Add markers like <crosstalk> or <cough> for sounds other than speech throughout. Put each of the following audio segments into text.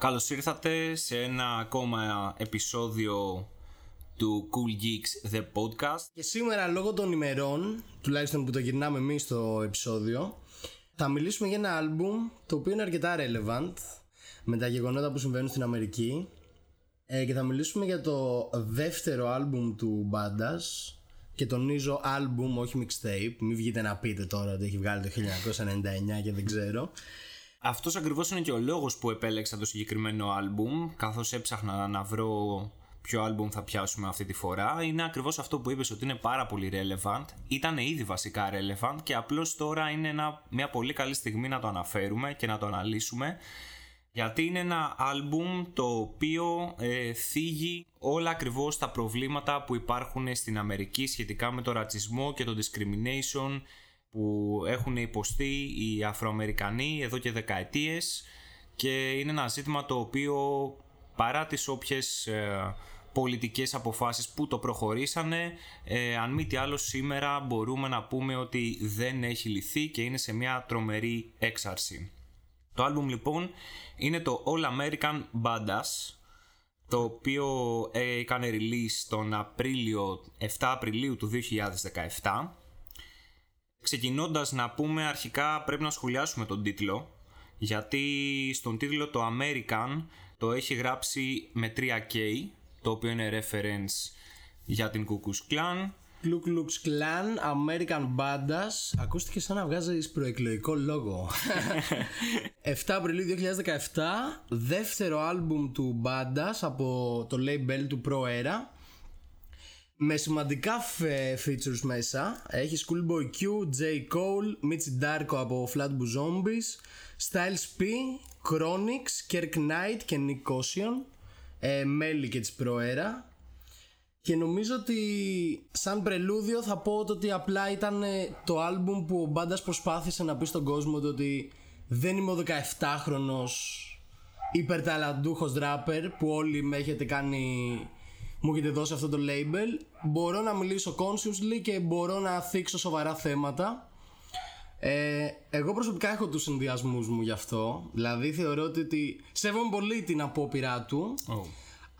Καλώς ήρθατε σε ένα ακόμα επεισόδιο του Cool Geeks The Podcast Και σήμερα λόγω των ημερών, τουλάχιστον που το γυρνάμε εμείς στο επεισόδιο Θα μιλήσουμε για ένα άλμπουμ το οποίο είναι αρκετά relevant Με τα γεγονότα που συμβαίνουν στην Αμερική ε, Και θα μιλήσουμε για το δεύτερο άλμπουμ του Μπάντας και τονίζω άλμπουμ, όχι mixtape. Μην βγείτε να πείτε τώρα ότι έχει βγάλει το 1999 και δεν ξέρω. Αυτός ακριβώς είναι και ο λόγος που επέλεξα το συγκεκριμένο άλμπουμ καθώς έψαχνα να βρω ποιο άλμπουμ θα πιάσουμε αυτή τη φορά. Είναι ακριβώς αυτό που είπες ότι είναι πάρα πολύ relevant. Ήταν ήδη βασικά relevant και απλώς τώρα είναι ένα, μια πολύ καλή στιγμή να το αναφέρουμε και να το αναλύσουμε γιατί είναι ένα άλμπουμ το οποίο ε, θίγει όλα ακριβώς τα προβλήματα που υπάρχουν στην Αμερική σχετικά με το ρατσισμό και το discrimination που έχουν υποστεί οι Αφροαμερικανοί εδώ και δεκαετίες και είναι ένα ζήτημα το οποίο παρά τις όποιες ε, πολιτικές αποφάσεις που το προχωρήσανε ε, αν μη τι άλλο σήμερα μπορούμε να πούμε ότι δεν έχει λυθεί και είναι σε μια τρομερή έξαρση. Το άλμπουμ λοιπόν είναι το All American Badass το οποίο έκανε release τον Απρίλιο, 7 Απριλίου του 2017 Ξεκινώντας να πούμε αρχικά πρέπει να σχολιάσουμε τον τίτλο γιατί στον τίτλο το American το έχει γράψει με 3K το οποίο είναι reference για την Cuckoo's Clan Κλουκ Lux Clan, American Bandas Ακούστηκε σαν να βγάζεις προεκλογικό λόγο. <laughs> 7 Απριλίου 2017 Δεύτερο άλμπουμ του Bandas Από το label του Pro Era με σημαντικά features μέσα. Έχει Schoolboy Q, J. Cole, Mitch Darko από Flatbush Zombies, Styles P, Chronix, Kirk Knight και Nick Ocean, ε, μέλη και της προέρα. Και νομίζω ότι σαν πρελούδιο θα πω ότι απλά ήταν το άλμπουμ που ο Μπάντας προσπάθησε να πει στον κόσμο ότι δεν είμαι ο 17χρονος υπερταλαντούχος rapper που όλοι με έχετε κάνει μου έχετε δώσει αυτό το label. Μπορώ να μιλήσω consciously και μπορώ να θίξω σοβαρά θέματα. Ε, εγώ προσωπικά έχω τους συνδυασμούς μου γι' αυτό. Δηλαδή θεωρώ ότι σέβομαι πολύ την απόπειρά του.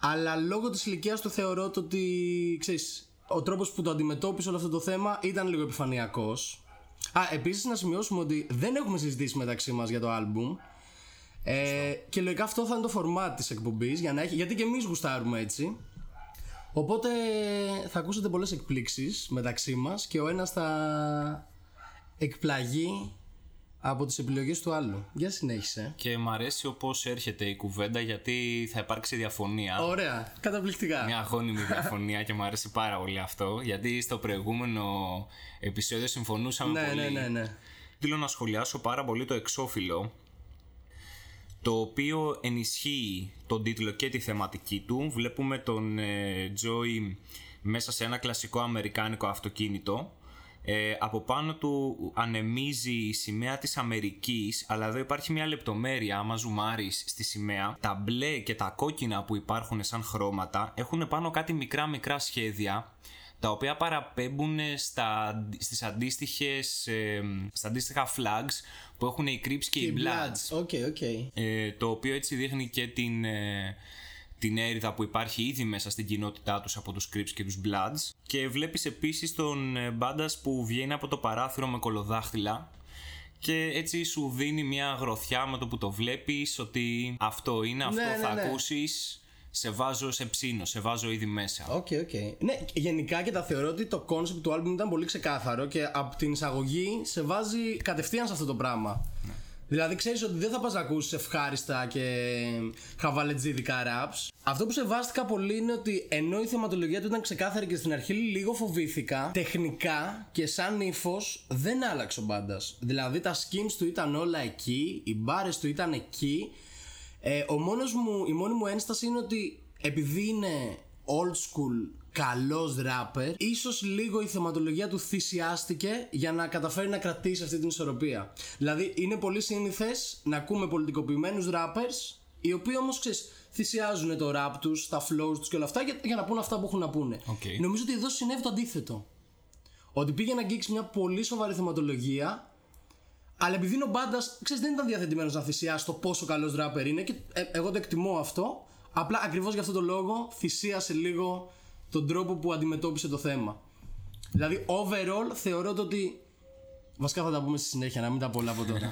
Αλλά λόγω της ηλικίας του θεωρώ ότι ξέρεις, ο τρόπος που το αντιμετώπισε όλο αυτό το θέμα ήταν λίγο επιφανειακός. Α, επίσης να σημειώσουμε ότι δεν έχουμε συζητήσει μεταξύ μας για το άλμπουμ. Ε, και λογικά αυτό θα είναι το format της εκπομπής για να έχει, γιατί και εμείς γουστάρουμε έτσι Οπότε θα ακούσετε πολλές εκπλήξεις μεταξύ μας και ο ένας θα εκπλαγεί από τις επιλογές του άλλου. Για συνέχισε. Και μου αρέσει όπως έρχεται η κουβέντα γιατί θα υπάρξει διαφωνία. Ωραία, καταπληκτικά. Μια αγώνιμη διαφωνία και μου αρέσει πάρα πολύ αυτό γιατί στο προηγούμενο επεισόδιο συμφωνούσαμε ναι, πολύ. Ναι, ναι, ναι. Θέλω να σχολιάσω πάρα πολύ το εξώφυλλο το οποίο ενισχύει τον τίτλο και τη θεματική του. Βλέπουμε τον ε, Joey μέσα σε ένα κλασικό αμερικάνικο αυτοκίνητο. Ε, από πάνω του ανεμίζει η σημαία της Αμερικής αλλά εδώ υπάρχει μια λεπτομέρεια άμα ζουμάρεις στη σημαία τα μπλε και τα κόκκινα που υπάρχουν σαν χρώματα έχουν πάνω κάτι μικρά μικρά σχέδια τα οποία παραπέμπουν στα, στις αντίστοιχες, ε, στα αντίστοιχα flags που έχουν οι Crips και, οι Bloods. Okay, okay. Ε, το οποίο έτσι δείχνει και την, ε, την έρηδα που υπάρχει ήδη μέσα στην κοινότητά τους από τους Crips και τους Bloods. Και βλέπεις επίσης τον ε, Μπάντας που βγαίνει από το παράθυρο με κολοδάχτυλα και έτσι σου δίνει μια γροθιά με το που το βλέπεις ότι αυτό είναι, αυτό ναι, θα ναι, ναι. ακούσεις σε βάζω σε ψήνω, σε βάζω ήδη μέσα. OK, okay, OK. Okay. Ναι, γενικά και τα θεωρώ ότι το concept του album ήταν πολύ ξεκάθαρο και από την εισαγωγή σε βάζει κατευθείαν σε αυτό το πράγμα. Ναι. Δηλαδή ξέρεις ότι δεν θα πας να ακούσεις ευχάριστα και χαβαλετζίδικα raps. Αυτό που σεβάστηκα πολύ είναι ότι ενώ η θεματολογία του ήταν ξεκάθαρη και στην αρχή λίγο φοβήθηκα, τεχνικά και σαν ύφος δεν άλλαξε ο μπάντας. Δηλαδή τα schemes του ήταν όλα εκεί, οι μπάρες του ήταν εκεί ε, ο μόνος μου, η μόνη μου ένσταση είναι ότι επειδή είναι old school καλός rapper ίσως λίγο η θεματολογία του θυσιάστηκε για να καταφέρει να κρατήσει αυτή την ισορροπία. Δηλαδή είναι πολύ σύνηθες να ακούμε πολιτικοποιημένους rappers οι οποίοι όμως ξέρεις θυσιάζουν το rap τους, τα flows τους και όλα αυτά για, για να πούνε αυτά που έχουν να πούνε. Okay. νομίζω ότι εδώ συνέβη το αντίθετο. Ότι πήγε να αγγίξει μια πολύ σοβαρή θεματολογία Αλλά επειδή είναι ο Μπάντας, ξέρεις, δεν ήταν διαθετημένος να θυσιάσει το πόσο καλός ράπερ είναι και ε, εγώ το εκτιμώ αυτό. Απλά ακριβώς για αυτό το λόγο θυσίασε λίγο τον τρόπο που αντιμετώπισε το θέμα. Δηλαδή, overall θεωρώ το ότι. Βασικά θα τα πούμε στη συνέχεια, να μην τα πω όλα από τώρα.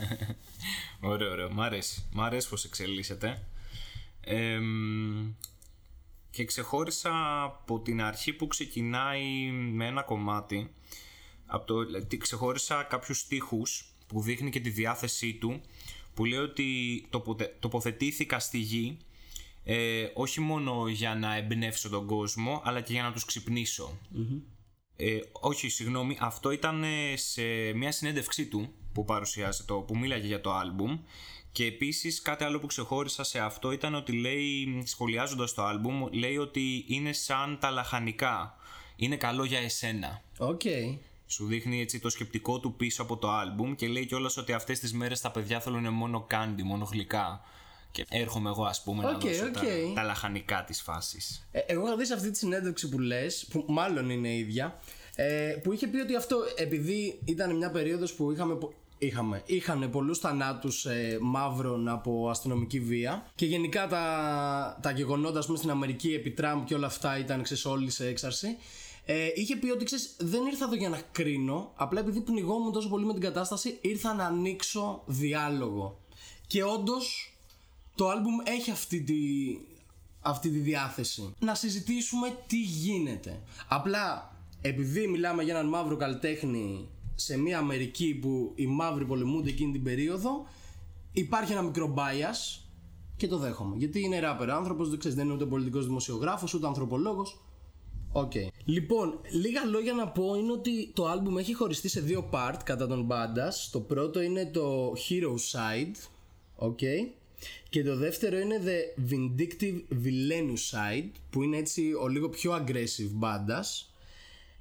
<laughs> ωραίο, ωραίο. Μ' αρέσει. Μ' αρέσει πως εξελίσσεται. Ε, και ξεχώρισα από την αρχή που ξεκινάει με ένα κομμάτι. Από το, ξεχώρισα κάποιους στίχους που δείχνει και τη διάθεσή του που λέει ότι τοποθετήθηκα στη γη ε, όχι μόνο για να εμπνεύσω τον κόσμο αλλά και για να τους ξυπνησω ε, όχι συγγνώμη αυτό ήταν ε, σε μια συνέντευξή του που παρουσιάζει το που μίλαγε για το άλμπουμ. Και επίσης κάτι άλλο που ξεχώρισα σε αυτό ήταν ότι λέει σχολιάζοντας το άλμπουμ λέει ότι είναι σαν τα λαχανικά. Είναι καλό για εσένα. OK. okay. Σου δείχνει έτσι το σκεπτικό του πίσω από το άλμπουμ και λέει κιόλας ότι αυτές τις μέρες τα παιδιά θέλουν μόνο candy, μόνο γλυκά. Και έρχομαι εγώ ας πούμε okay, να δώσω Τα, τα λαχανικά της φάσης. Ε, εγώ είχα δεις σε αυτή τη συνέντευξη που λες, που μάλλον είναι ίδια, ε, που είχε πει ότι αυτό επειδή ήταν μια περίοδος που είχαμε Είχαμε. Είχαν πολλούς θανάτους ε, μαύρων από αστυνομική βία και γενικά τα, τα γεγονότα πούμε, στην Αμερική επί Τραμπ και όλα αυτά ήταν όλοι σε έξαρση. Ε, είχε πει ότι ξέρεις, δεν ήρθα εδώ για να κρίνω. Απλά επειδή πνιγόμουν τόσο πολύ με την κατάσταση, ήρθα να ανοίξω διάλογο. Και όντως το άλμπουμ έχει αυτή τη, αυτή τη διάθεση. Να συζητήσουμε τι γίνεται. Απλά επειδή μιλάμε για έναν μαύρο καλλιτέχνη σε μια Αμερική που οι μαύροι πολεμούνται εκείνη την περίοδο, υπάρχει ένα μικρό bias και το δέχομαι. Γιατί είναι ράπερ άνθρωπος, δεν ξέρεις, δεν είναι ούτε πολιτικός δημοσιογράφος, ούτε ανθρωπολόγος. OK. Okay. Λοιπόν, λίγα λόγια να πω είναι ότι το άλμπουμ έχει χωριστεί σε δύο part κατά τον μπάντα. Το πρώτο είναι το Hero Side. OK. Okay. Και το δεύτερο είναι The Vindictive Villainous Side που είναι έτσι ο λίγο πιο aggressive μπάντας.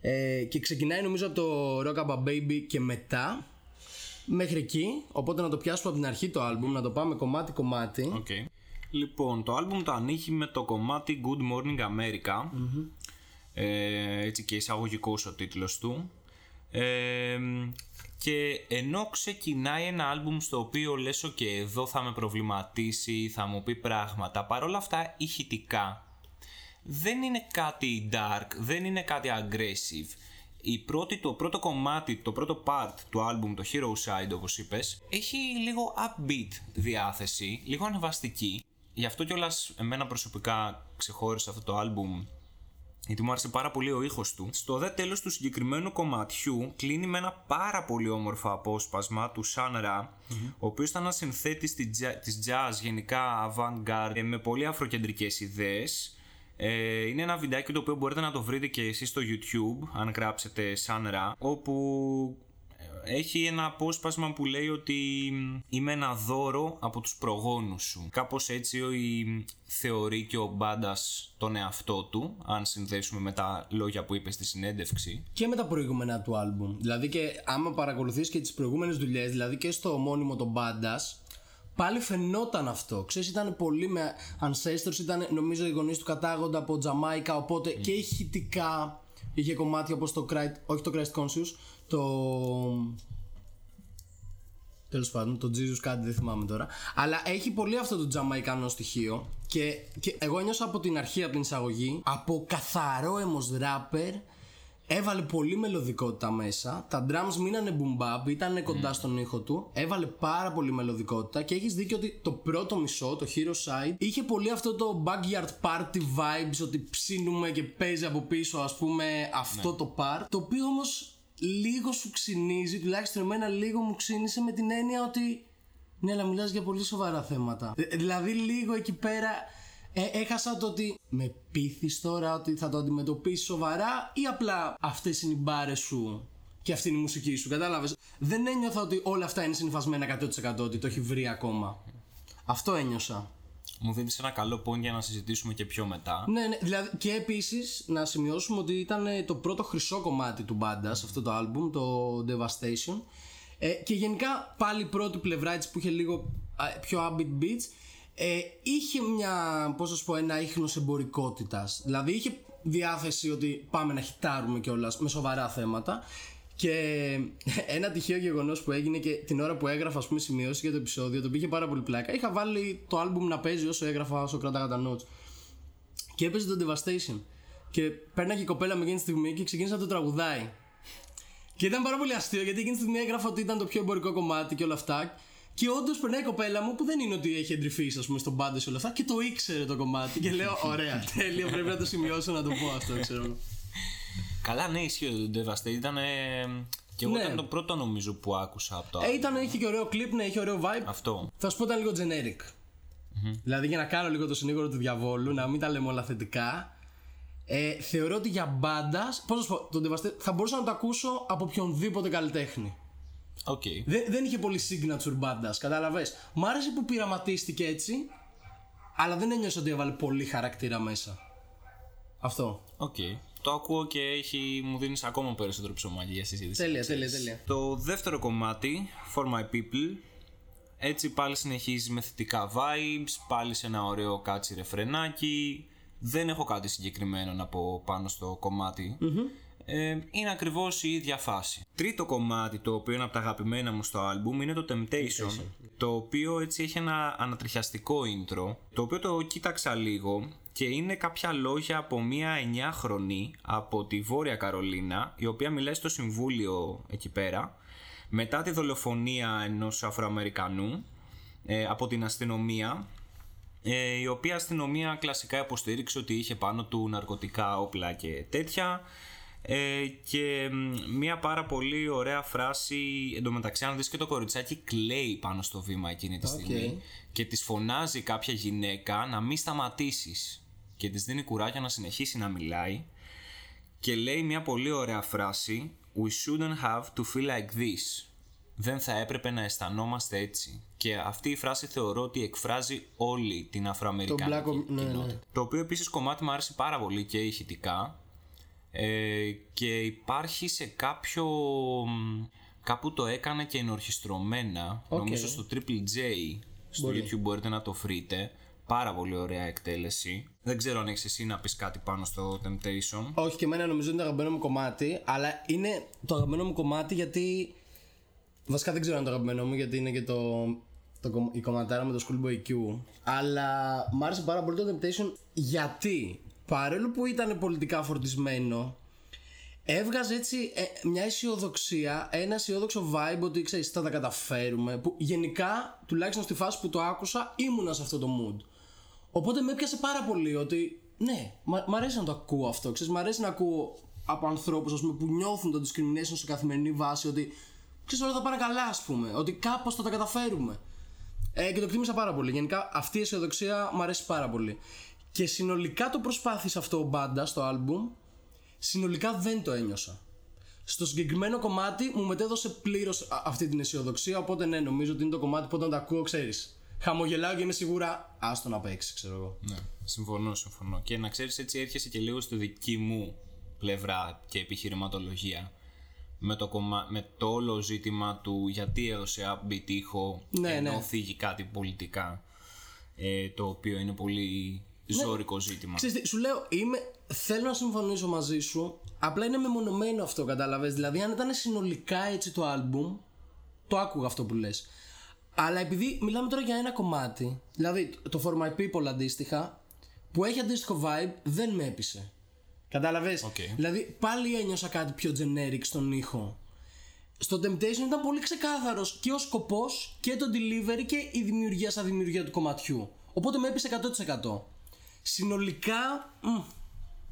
Ε, και ξεκινάει νομίζω από το Rockabye Baby και μετά μέχρι εκεί. Οπότε να το πιάσουμε από την αρχή το άλμπουμ, να το πάμε κομμάτι κομμάτι. Okay. Λοιπόν, το άλμπουμ το ανοίγει με το κομμάτι Good Morning America ε, έτσι και εισαγωγικός ο τίτλος του. Ε, και ενώ ξεκινάει ένα άλμπουμ στο οποίο λες και εδώ θα με προβληματίσει, θα μου πει πράγματα παρόλα αυτά ηχητικά δεν είναι κάτι dark, δεν είναι κάτι aggressive. Η πρώτη, το πρώτο κομμάτι, το πρώτο part του άλμπουμ, το Hero Side όπως είπες έχει λίγο upbeat διάθεση, λίγο ανεβαστική. Γι' αυτό κιόλας εμένα προσωπικά ξεχώρισα αυτό το άλμπουμ γιατί μου άρεσε πάρα πολύ ο ήχος του. Στο δε τέλος του συγκεκριμένου κομματιού κλείνει με ένα πάρα πολύ όμορφο απόσπασμα του Σαν ο οποίος ήταν ένα συνθέτη της jazz, γενικά avant-garde, ε, με πολύ αφροκεντρικές ιδέες. Ε, είναι ένα βιντεάκι το οποίο μπορείτε να το βρείτε και εσείς στο YouTube αν γράψετε Σαν όπου έχει ένα απόσπασμα που λέει ότι είμαι ένα δώρο από τους προγόνους σου. Κάπως έτσι θεωρεί και ο μπάντας τον εαυτό του, αν συνδέσουμε με τα λόγια που είπε στη συνέντευξη. Και με τα προηγούμενα του άλμπουμ. Δηλαδή και άμα παρακολουθείς και τις προηγούμενες δουλειές, δηλαδή και στο ομώνυμο τον μπάντας, πάλι φαινόταν αυτό. Ξέρεις, ήταν πολύ με Ancestors, ήταν νομίζω οι γονείς του κατάγοντα από Τζαμάικα, οπότε και ηχητικά είχε κομμάτια όπως το Christ, όχι το Christ Conscious, το. Τέλος πάντων, το Jesus κάτι δεν θυμάμαι τώρα. Αλλά έχει πολύ αυτό το τζαμαϊκάνο στοιχείο. Και, και εγώ ένιωσα από την αρχή, από την εισαγωγή, από καθαρό έμος ράπερ. Έβαλε πολύ μελωδικότητα μέσα. Τα drums μείνανε boom bap, ήταν κοντά στον ήχο του. Έβαλε πάρα πολύ μελωδικότητα και έχεις δίκιο ότι το πρώτο μισό, το Hero Side, είχε πολύ αυτό το backyard party vibes. Ότι ψήνουμε και παίζει από πίσω, ας πούμε, αυτό ναι. το part. Το οποίο όμως λίγο σου ξυνίζει, τουλάχιστον εμένα λίγο μου ξύνησε με την έννοια ότι ναι, αλλά μιλάς για πολύ σοβαρά θέματα. Ε, δηλαδή λίγο εκεί πέρα ε, έχασα το ότι με πείθεις τώρα ότι θα το αντιμετωπίσεις σοβαρά ή απλά αυτές είναι οι μπάρες σου και αυτή είναι η μουσική σου, κατάλαβες; Δεν ένιωθα ότι όλα αυτά είναι συνυφασμένα 100% ότι το έχει βρει ακόμα. Αυτό ένιωσα μου δίνεις ένα καλό point για να συζητήσουμε και πιο μετά. Ναι, ναι. Δηλαδή, και επίσης να σημειώσουμε ότι ήταν το πρώτο χρυσό κομμάτι του μπάντα σε αυτό το album, το Devastation. Ε, και γενικά πάλι η πρώτη πλευρά έτσι που είχε λίγο πιο upbeat beats ε, είχε μια, πώς να πω, ένα ίχνος εμπορικότητας. Δηλαδή είχε διάθεση ότι πάμε να χιτάρουμε κιόλας με σοβαρά θέματα Και <laughs> ένα τυχαίο γεγονός που έγινε και την ώρα που έγραφα, ας πούμε, σημειώσει για το επεισόδιο, το πήγε πάρα πολύ πλάκα. Είχα βάλει το album να παίζει όσο έγραφα, όσο κράταγα τα notes. Και έπαιζε το Devastation. Και πέρναγε η κοπέλα με εκείνη τη στιγμή και ξεκίνησε να το τραγουδάει. Και ήταν πάρα πολύ αστείο γιατί εκείνη τη στιγμή έγραφα ότι ήταν το πιο εμπορικό κομμάτι και όλα αυτά. Και όντως περνάει η κοπέλα μου που δεν είναι ότι έχει εντρυφήσει, ας πούμε, στον πάντες όλα αυτά και το ήξερε το κομμάτι. Και λέω, Ωραία, <laughs> τέλεια, πρέπει να το σημειώσω να το πω αυτό, ξέρω. Καλά, ναι, ισχύει το Devastate. Ήταν. Και εγώ Ναι. ήταν το πρώτο νομίζω που άκουσα από το. Ε, ήταν, είχε και ωραίο κλιπ, ναι, είχε ωραίο vibe. Αυτό. Θα σου πω ήταν λίγο generic. Δηλαδή για να κάνω λίγο το συνήγορο του διαβόλου, να μην τα λέμε όλα θετικά. Ε, θεωρώ ότι για μπάντας. Πώς να σου πω, τον Devastated θα μπορούσα να το ακούσω από οποιονδήποτε καλλιτέχνη. Οκ. Δεν, δεν είχε πολύ signature μπάντας, κατάλαβες. Μ' άρεσε που πειραματίστηκε έτσι, αλλά δεν ένιωσα ότι έβαλε πολύ χαρακτήρα μέσα. Αυτό. Οκ. Το ακούω και έχει, μου δίνεις ακόμα περισσότερο ψωμάκι για συζήτηση. Τέλεια, τέλεια, τέλεια. Το δεύτερο κομμάτι, For My People, έτσι πάλι συνεχίζει με θετικά vibes, πάλι σε ένα ωραίο catchy ρεφρενάκι. Δεν έχω κάτι συγκεκριμένο να πω πάνω στο κομματι Ε, είναι ακριβώς η ίδια φάση. Τρίτο κομμάτι το οποίο είναι από τα αγαπημένα μου στο άλμπουμ είναι το Temptation, το οποίο έτσι έχει ένα ανατριχιαστικό intro, το οποίο το κοίταξα λίγο και είναι κάποια λόγια από μία 9χρονη από τη Βόρεια Καρολίνα, η οποία μιλάει στο συμβούλιο εκεί πέρα, μετά τη δολοφονία ενός Αφροαμερικανού ε, από την αστυνομία ε, η οποία αστυνομία κλασικά υποστήριξε ότι είχε πάνω του ναρκωτικά όπλα και τέτοια ε, και μ, μια πάρα πολύ ωραία φράση εντωμεταξύ αν δεις και το κοριτσάκι κλαίει πάνω στο βήμα εκείνη τη στιγμή και της φωνάζει κάποια γυναίκα να μην σταματήσεις και της δίνει κουράγιο να συνεχίσει να μιλάει και λέει μια πολύ ωραία φράση We shouldn't have to feel like this δεν θα έπρεπε να αισθανόμαστε έτσι. Και αυτή η φράση θεωρώ ότι εκφράζει όλη την Αφροαμερικανική Το black- ναι, ναι. κοινότητα. Το οποίο επίσης κομμάτι μου άρεσε πάρα πολύ και ηχητικά. Ε, και υπάρχει σε κάποιο... μ, Κάπου το έκανε και ενορχιστρωμένα. Νομίζω στο Triple J. Στο YouTube μπορείτε να το βρείτε. Πάρα πολύ ωραία εκτέλεση. Δεν ξέρω αν έχεις εσύ να πεις κάτι πάνω στο Temptation. Όχι και εμένα νομίζω είναι το αγαπημένο μου κομμάτι, αλλά είναι το αγαπημένο μου κομμάτι γιατί. Βασικά δεν ξέρω αν είναι το αγαπημένο μου γιατί είναι και το, το, κομ- η κομματάρα με το Schoolboy Q. Αλλά μου άρεσε πάρα πολύ το Temptation γιατί παρόλο που ήταν πολιτικά φορτισμένο, έβγαζε έτσι ε, μια αισιοδοξία, ένα αισιόδοξο vibe ότι ξέρεις θα τα καταφέρουμε. Που γενικά, τουλάχιστον στη φάση που το άκουσα, ήμουνα σε αυτό το mood. Οπότε με έπιασε πάρα πολύ ότι ναι, μ' μ' αρέσει να το ακούω αυτό. Ξέρεις, μ' αρέσει να ακούω από ανθρώπους που νιώθουν το discrimination σε καθημερινή βάση ότι ξέρεις όλα θα πάνε καλά, ας πούμε. Ότι κάπως θα τα καταφέρουμε. Ε, και το εκτίμησα πάρα πολύ. Γενικά αυτή η αισιοδοξία μου αρέσει πάρα πολύ. Και συνολικά το προσπάθησε αυτό ο μπάντα στο album. Συνολικά δεν το ένιωσα. Στο συγκεκριμένο κομμάτι μου μετέδωσε πλήρως αυτή την αισιοδοξία. Οπότε ναι, νομίζω ότι είναι το κομμάτι που όταν το ακούω, ξέρεις. Χαμογελάω και είμαι σίγουρα άστο να παίξει, ξέρω εγώ. Ναι, συμφωνώ, συμφωνώ. Και να ξέρεις έτσι έρχεσαι και λίγο στη δική μου πλευρά και επιχειρηματολογία με το, κομμα... με το όλο ζήτημα του γιατί έδωσε upbeat ήχο Ναι, ενώ ναι. θίγει κάτι πολιτικά ε, το οποίο είναι πολύ ζώρικο ζήτημα. Ξέρεις τι, σου λέω, είμαι, θέλω να συμφωνήσω μαζί σου. Απλά είναι μεμονωμένο αυτό, κατάλαβες. Δηλαδή, αν ήταν συνολικά έτσι το album, το άκουγα αυτό που λες. Αλλά επειδή μιλάμε τώρα για ένα κομμάτι, δηλαδή το For My People αντίστοιχα, που έχει αντίστοιχο vibe, δεν με έπεισε. Κατάλαβες; Οκ. Δηλαδή, πάλι ένιωσα κάτι πιο generic στον ήχο. Στο Temptation ήταν πολύ ξεκάθαρος και ο σκοπός και το delivery και η δημιουργία σαν δημιουργία του κομματιού. Οπότε με έπεισε 100%. Συνολικά, μ,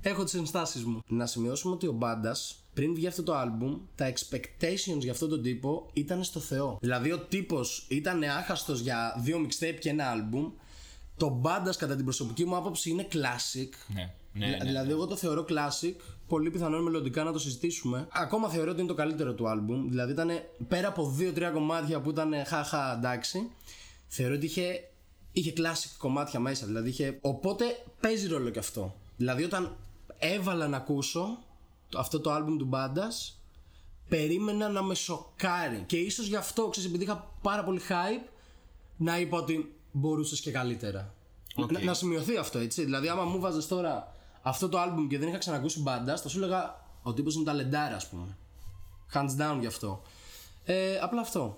έχω τις ενστάσεις μου. Να σημειώσουμε ότι ο Μπάντας πριν βγει αυτό το album, τα expectations για αυτόν τον τύπο ήταν στο Θεό. Δηλαδή, ο τύπος ήταν άχαστος για δύο mixtape και ένα album. Το Μπάντας, κατά την προσωπική μου άποψη, είναι classic. Ναι, ναι, ναι. Δηλαδή, εγώ το θεωρώ classic. Πολύ πιθανόν μελλοντικά να το συζητήσουμε. Ακόμα θεωρώ ότι είναι το καλύτερο του album. Δηλαδή, ήταν πέρα από δύο-τρία κομμάτια που ήταν χαχα εντάξει. Θεωρώ ότι είχε, είχε classic κομμάτια μέσα. Δηλαδή, είχε... Οπότε παίζει ρόλο και αυτό. Δηλαδή, όταν έβαλα να ακούσω το- αυτό το album του μπάντας, περίμενα να με σοκάρει. Και ίσως γι' αυτό, ξέρεις, επειδή είχα πάρα πολύ hype, να είπα ότι μπορούσες και καλύτερα. Οκ. Να, να σημειωθεί αυτό, έτσι. Δηλαδή, άμα μου βάζες τώρα αυτό το album και δεν είχα ξανακούσει μπάντας, θα σου έλεγα ο τύπος είναι ταλεντάρα, ας πούμε. Hands down γι' αυτό. Ε, απλά αυτό.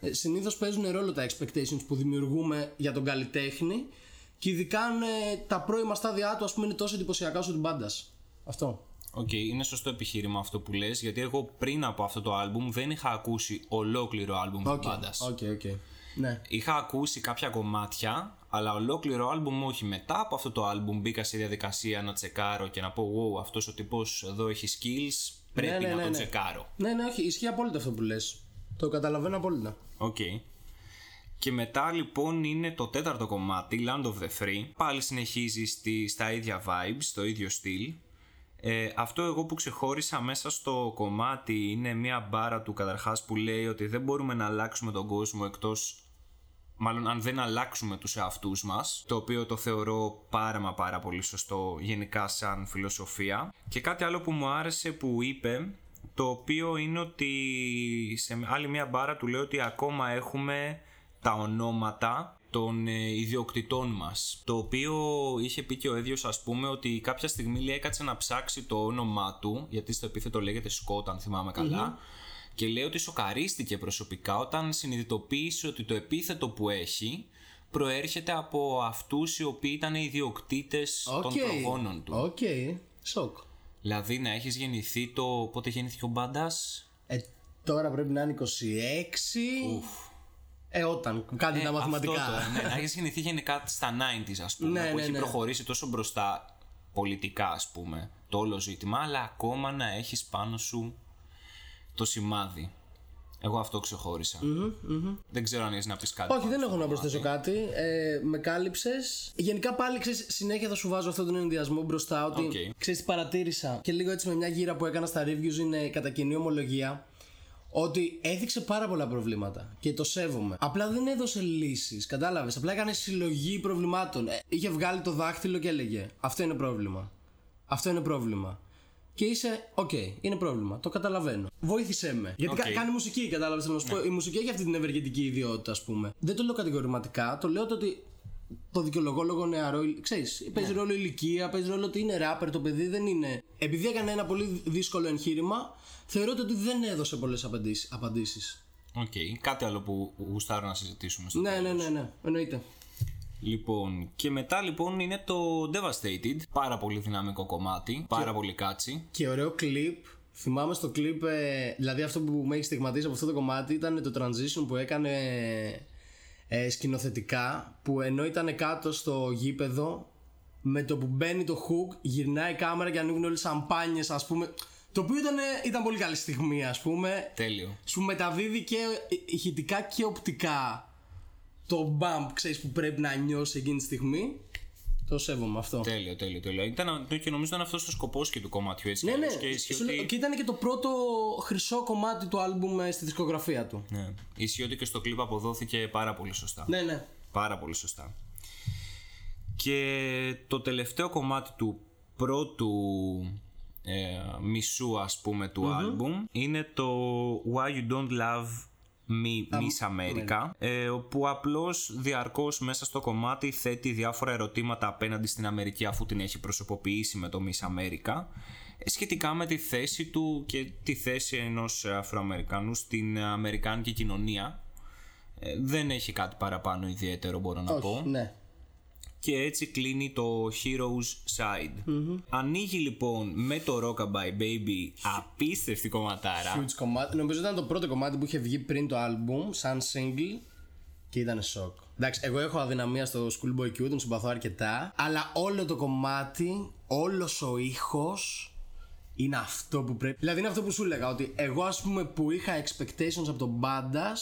Ε, Συνήθως παίζουν ρόλο τα expectations που δημιουργούμε για τον καλλιτέχνη και ειδικά αν ε, τα πρώιμα στάδια του, ας πούμε, είναι τόσο εντυπωσιακά όσο την μπάντα. Αυτό. Οκ, είναι σωστό επιχείρημα αυτό που λες, γιατί εγώ πριν από αυτό το άλμπουμ δεν είχα ακούσει ολόκληρο άλμπουμ Οκ, της μπάντας. οκ, οκ. Ναι. Είχα ακούσει κάποια κομμάτια, αλλά ολόκληρο άλμπουμ όχι. Μετά από αυτό το άλμπουμ μπήκα στη διαδικασία να τσεκάρω και να πω wow, αυτός ο τύπος εδώ έχει skills, πρέπει ναι, να ναι, τον ναι. τσεκάρω. Ναι, ναι, όχι, ισχύει απόλυτα αυτό που λες. Το καταλαβαίνω απόλυτα. Οκ. Και μετά λοιπόν είναι το τέταρτο κομμάτι, Land of the Free. Πάλι συνεχίζει στη, στα ίδια vibes, στο ίδιο στυλ. Ε, αυτό εγώ που ξεχώρισα μέσα στο κομμάτι είναι μια μπάρα του καταρχάς που λέει ότι δεν μπορούμε να αλλάξουμε τον κόσμο εκτός μάλλον αν δεν αλλάξουμε τους εαυτούς μας το οποίο το θεωρώ πάρα μα πάρα πολύ σωστό γενικά σαν φιλοσοφία και κάτι άλλο που μου άρεσε που είπε το οποίο είναι ότι σε άλλη μια μπάρα του λέει ότι ακόμα έχουμε τα ονόματα των ε, ιδιοκτητών μας το οποίο είχε πει και ο ίδιος ας πούμε ότι κάποια στιγμή λέει έκατσε να ψάξει το όνομά του γιατί στο επίθετο λέγεται Σκότ αν θυμάμαι καλά και λέει ότι σοκαρίστηκε προσωπικά όταν συνειδητοποίησε ότι το επίθετο που έχει προέρχεται από αυτούς οι οποίοι ήταν οι ιδιοκτήτες των Οκ. προγόνων του. Οκ. Σοκ. Δηλαδή να έχεις γεννηθεί το... πότε γεννήθηκε ο Μπάντας; Ε, τώρα πρέπει να είναι 26. Ε, όταν. Κάντε τα μαθηματικά. Αυτό τώρα, ναι. να έχεις γεννηθεί γενικά στα 90s ας πούμε Ναι, που ναι, έχει ναι. προχωρήσει τόσο μπροστά πολιτικά ας πούμε το όλο ζήτημα αλλά ακόμα να έχεις πάνω σου το σημάδι. Εγώ αυτό ξεχώρισα. Δεν ξέρω αν έχεις να πεις κάτι. Όχι, πάνω δεν στο έχω να κομμάτι. προσθέσω κάτι. Ε, με κάλυψες. Γενικά πάλι ξέρεις, συνέχεια θα σου βάζω αυτόν τον ενδοιασμό μπροστά. Ότι Οκ. ξέρεις, τι παρατήρησα και λίγο έτσι με μια γύρα που έκανα στα reviews είναι κατά κοινή ομολογία. Ότι έδειξε πάρα πολλά προβλήματα και το σέβομαι. Απλά δεν έδωσε λύσεις. Κατάλαβες; Απλά έκανε συλλογή προβλημάτων. Ε, είχε βγάλει το δάχτυλο και έλεγε Αυτό είναι πρόβλημα. Αυτό είναι πρόβλημα. Και είσαι, οκ, είναι πρόβλημα. Το καταλαβαίνω. Βοήθησέ με. Γιατί κα- Οκ. κάνει μουσική, κατάλαβες να σου πω; Η μουσική έχει αυτή την ευεργετική ιδιότητα, ας πούμε. Δεν το λέω κατηγορηματικά. Το λέω το ότι το δικαιολογώ λόγω νεαρό. Ξέρεις, παίζει ρόλο ηλικία, παίζει ρόλο ότι είναι ράπερ το παιδί, δεν είναι. Επειδή έκανε ένα πολύ δύσκολο εγχείρημα, θεωρώ ότι δεν έδωσε πολλές απαντήσεις. Οκ. Κάτι άλλο που γουστάρω να συζητήσουμε στο Ναι, ναι, ναι, ναι, εννοείται. Λοιπόν, και μετά λοιπόν είναι το Devastated. Πάρα πολύ δυναμικό κομμάτι. Πάρα πολύ κάτσι. Και ωραίο κλιπ. Θυμάμαι στο κλιπ, ε, δηλαδή αυτό που με έχει στιγματίσει από αυτό το κομμάτι ήταν το transition που έκανε ε, σκηνοθετικά. Που ενώ ήταν κάτω στο γήπεδο, με το που μπαίνει το hook, γυρνάει η κάμερα και ανοίγουν όλες σαμπάνιες, ας πούμε. Το οποίο ήταν, ήταν πολύ καλή στιγμή, ας πούμε. Τέλειο. Σου μεταδίδει και ηχητικά και οπτικά το bump, ξέρεις, που πρέπει να νιώσεις εκείνη τη στιγμή. Το σέβομαι αυτό. Τέλειο, τέλειο, τέλειο. Ήταν, και νομίζω ήταν αυτός ο σκοπός και του κομματιού έτσι. Ναι, κι ναι. αλλιώς, Και ισχύει Σου λέω- ότι, Και ήταν και το πρώτο χρυσό κομμάτι του άλμπουμ ε, στη δισκογραφία του. ναι, ισχύει ότι και στο κλιπ αποδόθηκε πάρα πολύ σωστά. Ναι, ναι. Πάρα πολύ σωστά. Και το τελευταίο κομμάτι του πρώτου ε, μισού ας πούμε του άλμπουμ είναι το Why You Don't Love Me, Miss America ε, όπου απλώς διαρκώς μέσα στο κομμάτι θέτει διάφορα ερωτήματα απέναντι στην Αμερική αφού την έχει προσωποποιήσει με το Miss America ε, σχετικά με τη θέση του και τη θέση ενός Αφροαμερικανού στην Αμερικάνικη κοινωνία. Ε, δεν έχει κάτι παραπάνω ιδιαίτερο μπορώ να πω. Ναι. Και έτσι κλείνει το Heroes Side. Ανοίγει λοιπόν με το Rockabye Baby απίστευτη κομματάρα. Huge κομμάτι. Νομίζω ήταν το πρώτο κομμάτι που είχε βγει πριν το άλμπουμ, σαν single. Και ήταν σοκ. Εντάξει, εγώ έχω αδυναμία στο Schoolboy Q, τον συμπαθώ αρκετά. Αλλά όλο το κομμάτι, όλος ο ήχος είναι αυτό που πρέπει. Δηλαδή είναι αυτό που σου έλεγα, ότι εγώ ας πούμε που είχα expectations από τον Bada,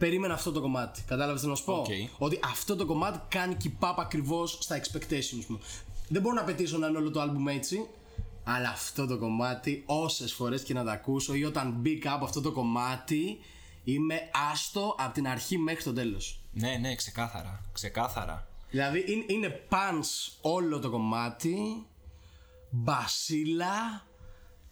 περίμενα αυτό το κομμάτι. Κατάλαβες τι να σου πω; Οκ. Ότι αυτό το κομμάτι κάνει keep up ακριβώς στα expectations μου. Δεν μπορώ να απαιτήσω να είναι όλο το άλμπουμ έτσι. Αλλά αυτό το κομμάτι, όσες φορές και να το ακούσω ή όταν μπήκα από αυτό το κομμάτι, είμαι άστο από την αρχή μέχρι το τέλος. Ναι, ναι, ξεκάθαρα. Ξεκάθαρα. Δηλαδή είναι, είναι punch όλο το κομμάτι, μπασίλα,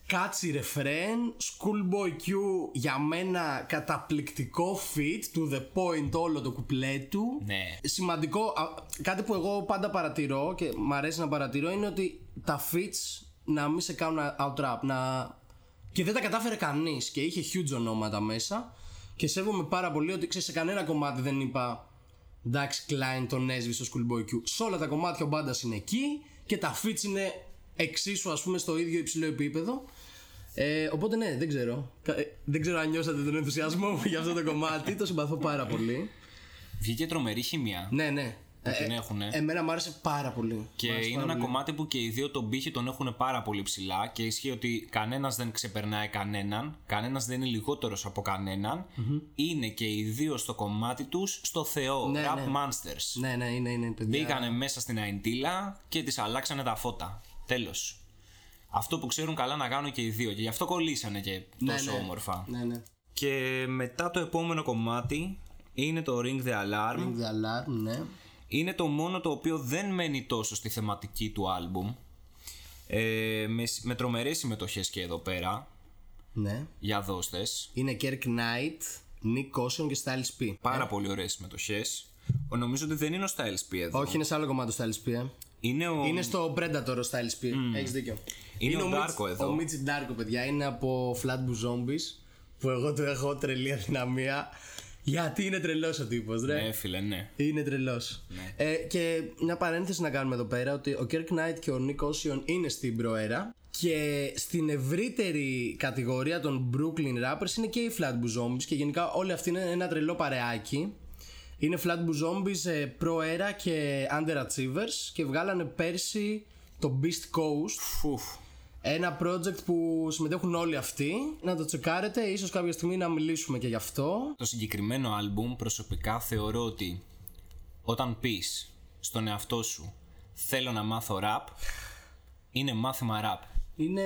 κάτσι ρεφρέν, schoolboy Q για μένα καταπληκτικό fit, to the point όλο το κουπλέ του. Ναι. Σημαντικό, α, κάτι που εγώ πάντα παρατηρώ και μ' αρέσει να παρατηρώ είναι ότι τα fits να μην σε κάνουν out rap, να... Και δεν τα κατάφερε κανείς και είχε huge ονόματα μέσα. Και σέβομαι πάρα πολύ ότι ξέρεις, σε κανένα κομμάτι δεν είπα εντάξει, Klein τον έσβησε στο Schoolboy Q. Σε όλα τα κομμάτια ο μπάντας είναι εκεί και τα fits είναι εξίσου, ας πούμε, στο ίδιο υψηλό επίπεδο. Ε, οπότε ναι, δεν ξέρω. Κα- ε, Δεν ξέρω αν νιώσατε τον ενθουσιασμό μου για αυτό το κομμάτι. Το συμπαθώ πάρα πολύ. Βγήκε τρομερή χημεία. Ναι, ναι. Που την έχουνε. Εμένα μου άρεσε πάρα πολύ. Και Μ' άρεσε είναι πάρα ένα πολύ. κομμάτι που και οι δύο τον πύχη τον έχουν πάρα πολύ ψηλά και ισχύει ότι κανένας δεν ξεπερνάει κανέναν, κανένας δεν είναι λιγότερος από κανέναν. Είναι και οι δύο στο κομμάτι τους στο Θεό, Ναι, Rap ναι. Monsters. Ναι, ναι, είναι, είναι παιδιά. Μπήκανε μέσα στην Αϊντήλα και τις αλλάξανε τα φώτα. Τέλος. Αυτό που ξέρουν καλά να κάνουν και οι δύο και γι' αυτό κολλήσανε και Ναι, τόσο ναι. όμορφα. Ναι, ναι. Και μετά το επόμενο κομμάτι είναι το Ring the Alarm. Ring the alarm, ναι. Είναι το μόνο το οποίο δεν μένει τόσο στη θεματική του άλμπουμ. Ε, με, με τρομερές συμμετοχές και εδώ πέρα Ναι. για δώστες. Είναι Kirk Knight, Nick Caution και Styles P. Πάρα πολύ ωραίες συμμετοχές. Ο, νομίζω ότι δεν είναι ο Styles P εδώ. Όχι, είναι σε άλλο κομμάτι το Styles P. Ε. Είναι ο... Είναι στο Predator ο Styles P. Έχεις δίκιο. Είναι ο Mitch- Darko εδώ. Ο Mitch Darko, παιδιά. Είναι από Flatbush Zombies. Που εγώ του έχω τρελή αδυναμία. Γιατί είναι τρελός ο τύπος, ρε. Ναι, φίλε, ναι. Είναι τρελός. Ε, και μια παρένθεση να κάνουμε εδώ πέρα ότι ο Kirk Knight και ο Nick Ocean είναι στην προέρα. Και στην ευρύτερη κατηγορία των Brooklyn Rappers είναι και οι Flatbush Zombies. Και γενικά όλοι αυτοί είναι ένα τρελό παρεάκι. Είναι Flatbush Zombies ε, προέρα και Underachievers. Και βγάλανε πέρσι το Beast Coast. Φουφ. Ένα project που συμμετέχουν όλοι αυτοί. Να το τσεκάρετε, ίσως κάποια στιγμή να μιλήσουμε και γι' αυτό. Το συγκεκριμένο άλμπουμ προσωπικά θεωρώ ότι όταν πεις στον εαυτό σου θέλω να μάθω rap είναι μάθημα rap. Είναι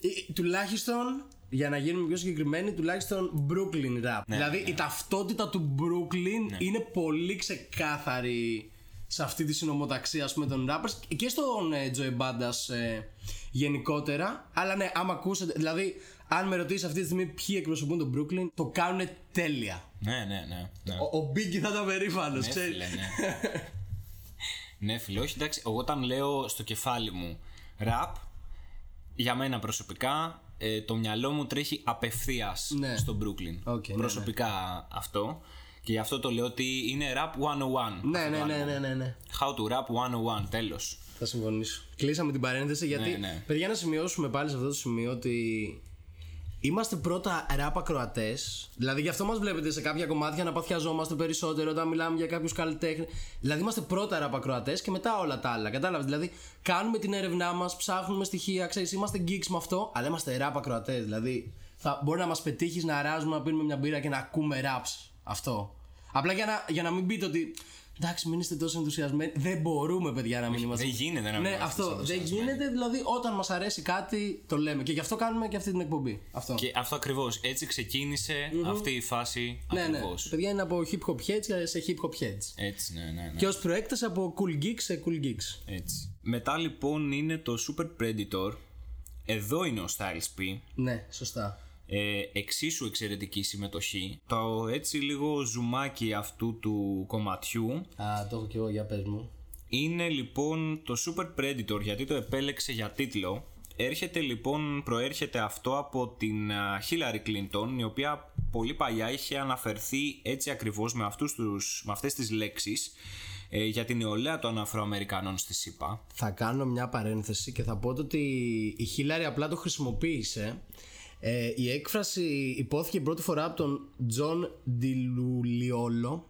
ε, τουλάχιστον, για να γίνουμε πιο συγκεκριμένοι, τουλάχιστον Brooklyn rap. δηλαδή η ταυτότητα του Brooklyn είναι πολύ ξεκάθαρη σε αυτή τη συνομοταξία ας πούμε των rappers και στον ε, Joey Bandas ε, γενικότερα. Αλλά ναι, άμα ακούσετε, δηλαδή αν με ρωτήσεις αυτή τη στιγμή ποιοι εκπροσωπούν τον Brooklyn, το κάνουν τέλεια. Ναι, ναι, ναι. ναι. Ο, ο Biggie θα ήταν περήφανος, Ναι, ξέρεις. φίλε, ναι. <laughs> ναι, φίλε, όχι εντάξει. Εγώ όταν λέω στο κεφάλι μου rap, για μένα προσωπικά ε, το μυαλό μου τρέχει απευθείας Ναι. στο Brooklyn. Οκ, ναι, προσωπικά αυτό. Και γι' αυτό το λέω ότι είναι rap 101. Ναι, αυτό ναι, το ναι, άλμπουμ. ναι, ναι, ναι. How to rap 101, τέλος. Θα συμφωνήσω. Κλείσαμε την παρένθεση γιατί. Ναι, ναι. Παιδιά, να σημειώσουμε πάλι σε αυτό το σημείο ότι είμαστε πρώτα ράπα ακροατές. Δηλαδή, γι' αυτό μας βλέπετε σε κάποια κομμάτια να παθιαζόμαστε περισσότερο όταν μιλάμε για κάποιους καλλιτέχνες. Δηλαδή, είμαστε πρώτα ράπα ακροατές και μετά όλα τα άλλα. Κατάλαβες; Δηλαδή, κάνουμε την έρευνά μας, ψάχνουμε στοιχεία, ξέρεις, είμαστε geeks με αυτό, αλλά είμαστε ράπα ακροατές. Δηλαδή, θα, μπορεί να μας πετύχεις να ράζουμε, να πίνουμε μια μπύρα και να ακούμε raps. Αυτό. Απλά για να, για να μην πείτε ότι. Εντάξει, μην είστε τόσο ενθουσιασμένοι. Δεν μπορούμε, παιδιά, να μην είμαστε. Δεν γίνεται να μην Ναι, είμαστε αυτό. Δεν ενθουσιασμένοι. γίνεται, δηλαδή όταν μας αρέσει κάτι το λέμε. Και γι' αυτό κάνουμε και αυτή την εκπομπή. Αυτό. Και αυτό ακριβώς. Έτσι ξεκίνησε αυτή η φάση ναι, ναι. ακριβώς. Παιδιά είναι από hip hop heads σε hip hop heads. Έτσι, ναι, ναι, ναι. Και ως προέκταση από cool geeks σε cool geeks. Έτσι. Μετά λοιπόν είναι το Super Predator. Εδώ είναι ο Styles P. Ναι, σωστά. Ε, εξίσου εξαιρετική συμμετοχή. Το έτσι λίγο ζουμάκι αυτού του κομματιού Α, το έχω και εγώ για πες μου. είναι λοιπόν το Super Predator γιατί το επέλεξε για τίτλο. Έρχεται λοιπόν, προέρχεται αυτό από την α, Hillary Clinton η οποία πολύ παλιά είχε αναφερθεί έτσι ακριβώς με, αυτούς τους, με αυτές τις λέξεις ε, για την νεολαία των Αφροαμερικανών στη ΣΥΠΑ. Θα κάνω μια παρένθεση και θα πω το ότι η Χίλαρη απλά το χρησιμοποίησε. Ε, η έκφραση ειπώθηκε πρώτη φορά από τον Τζον Ντιλουλιόλο.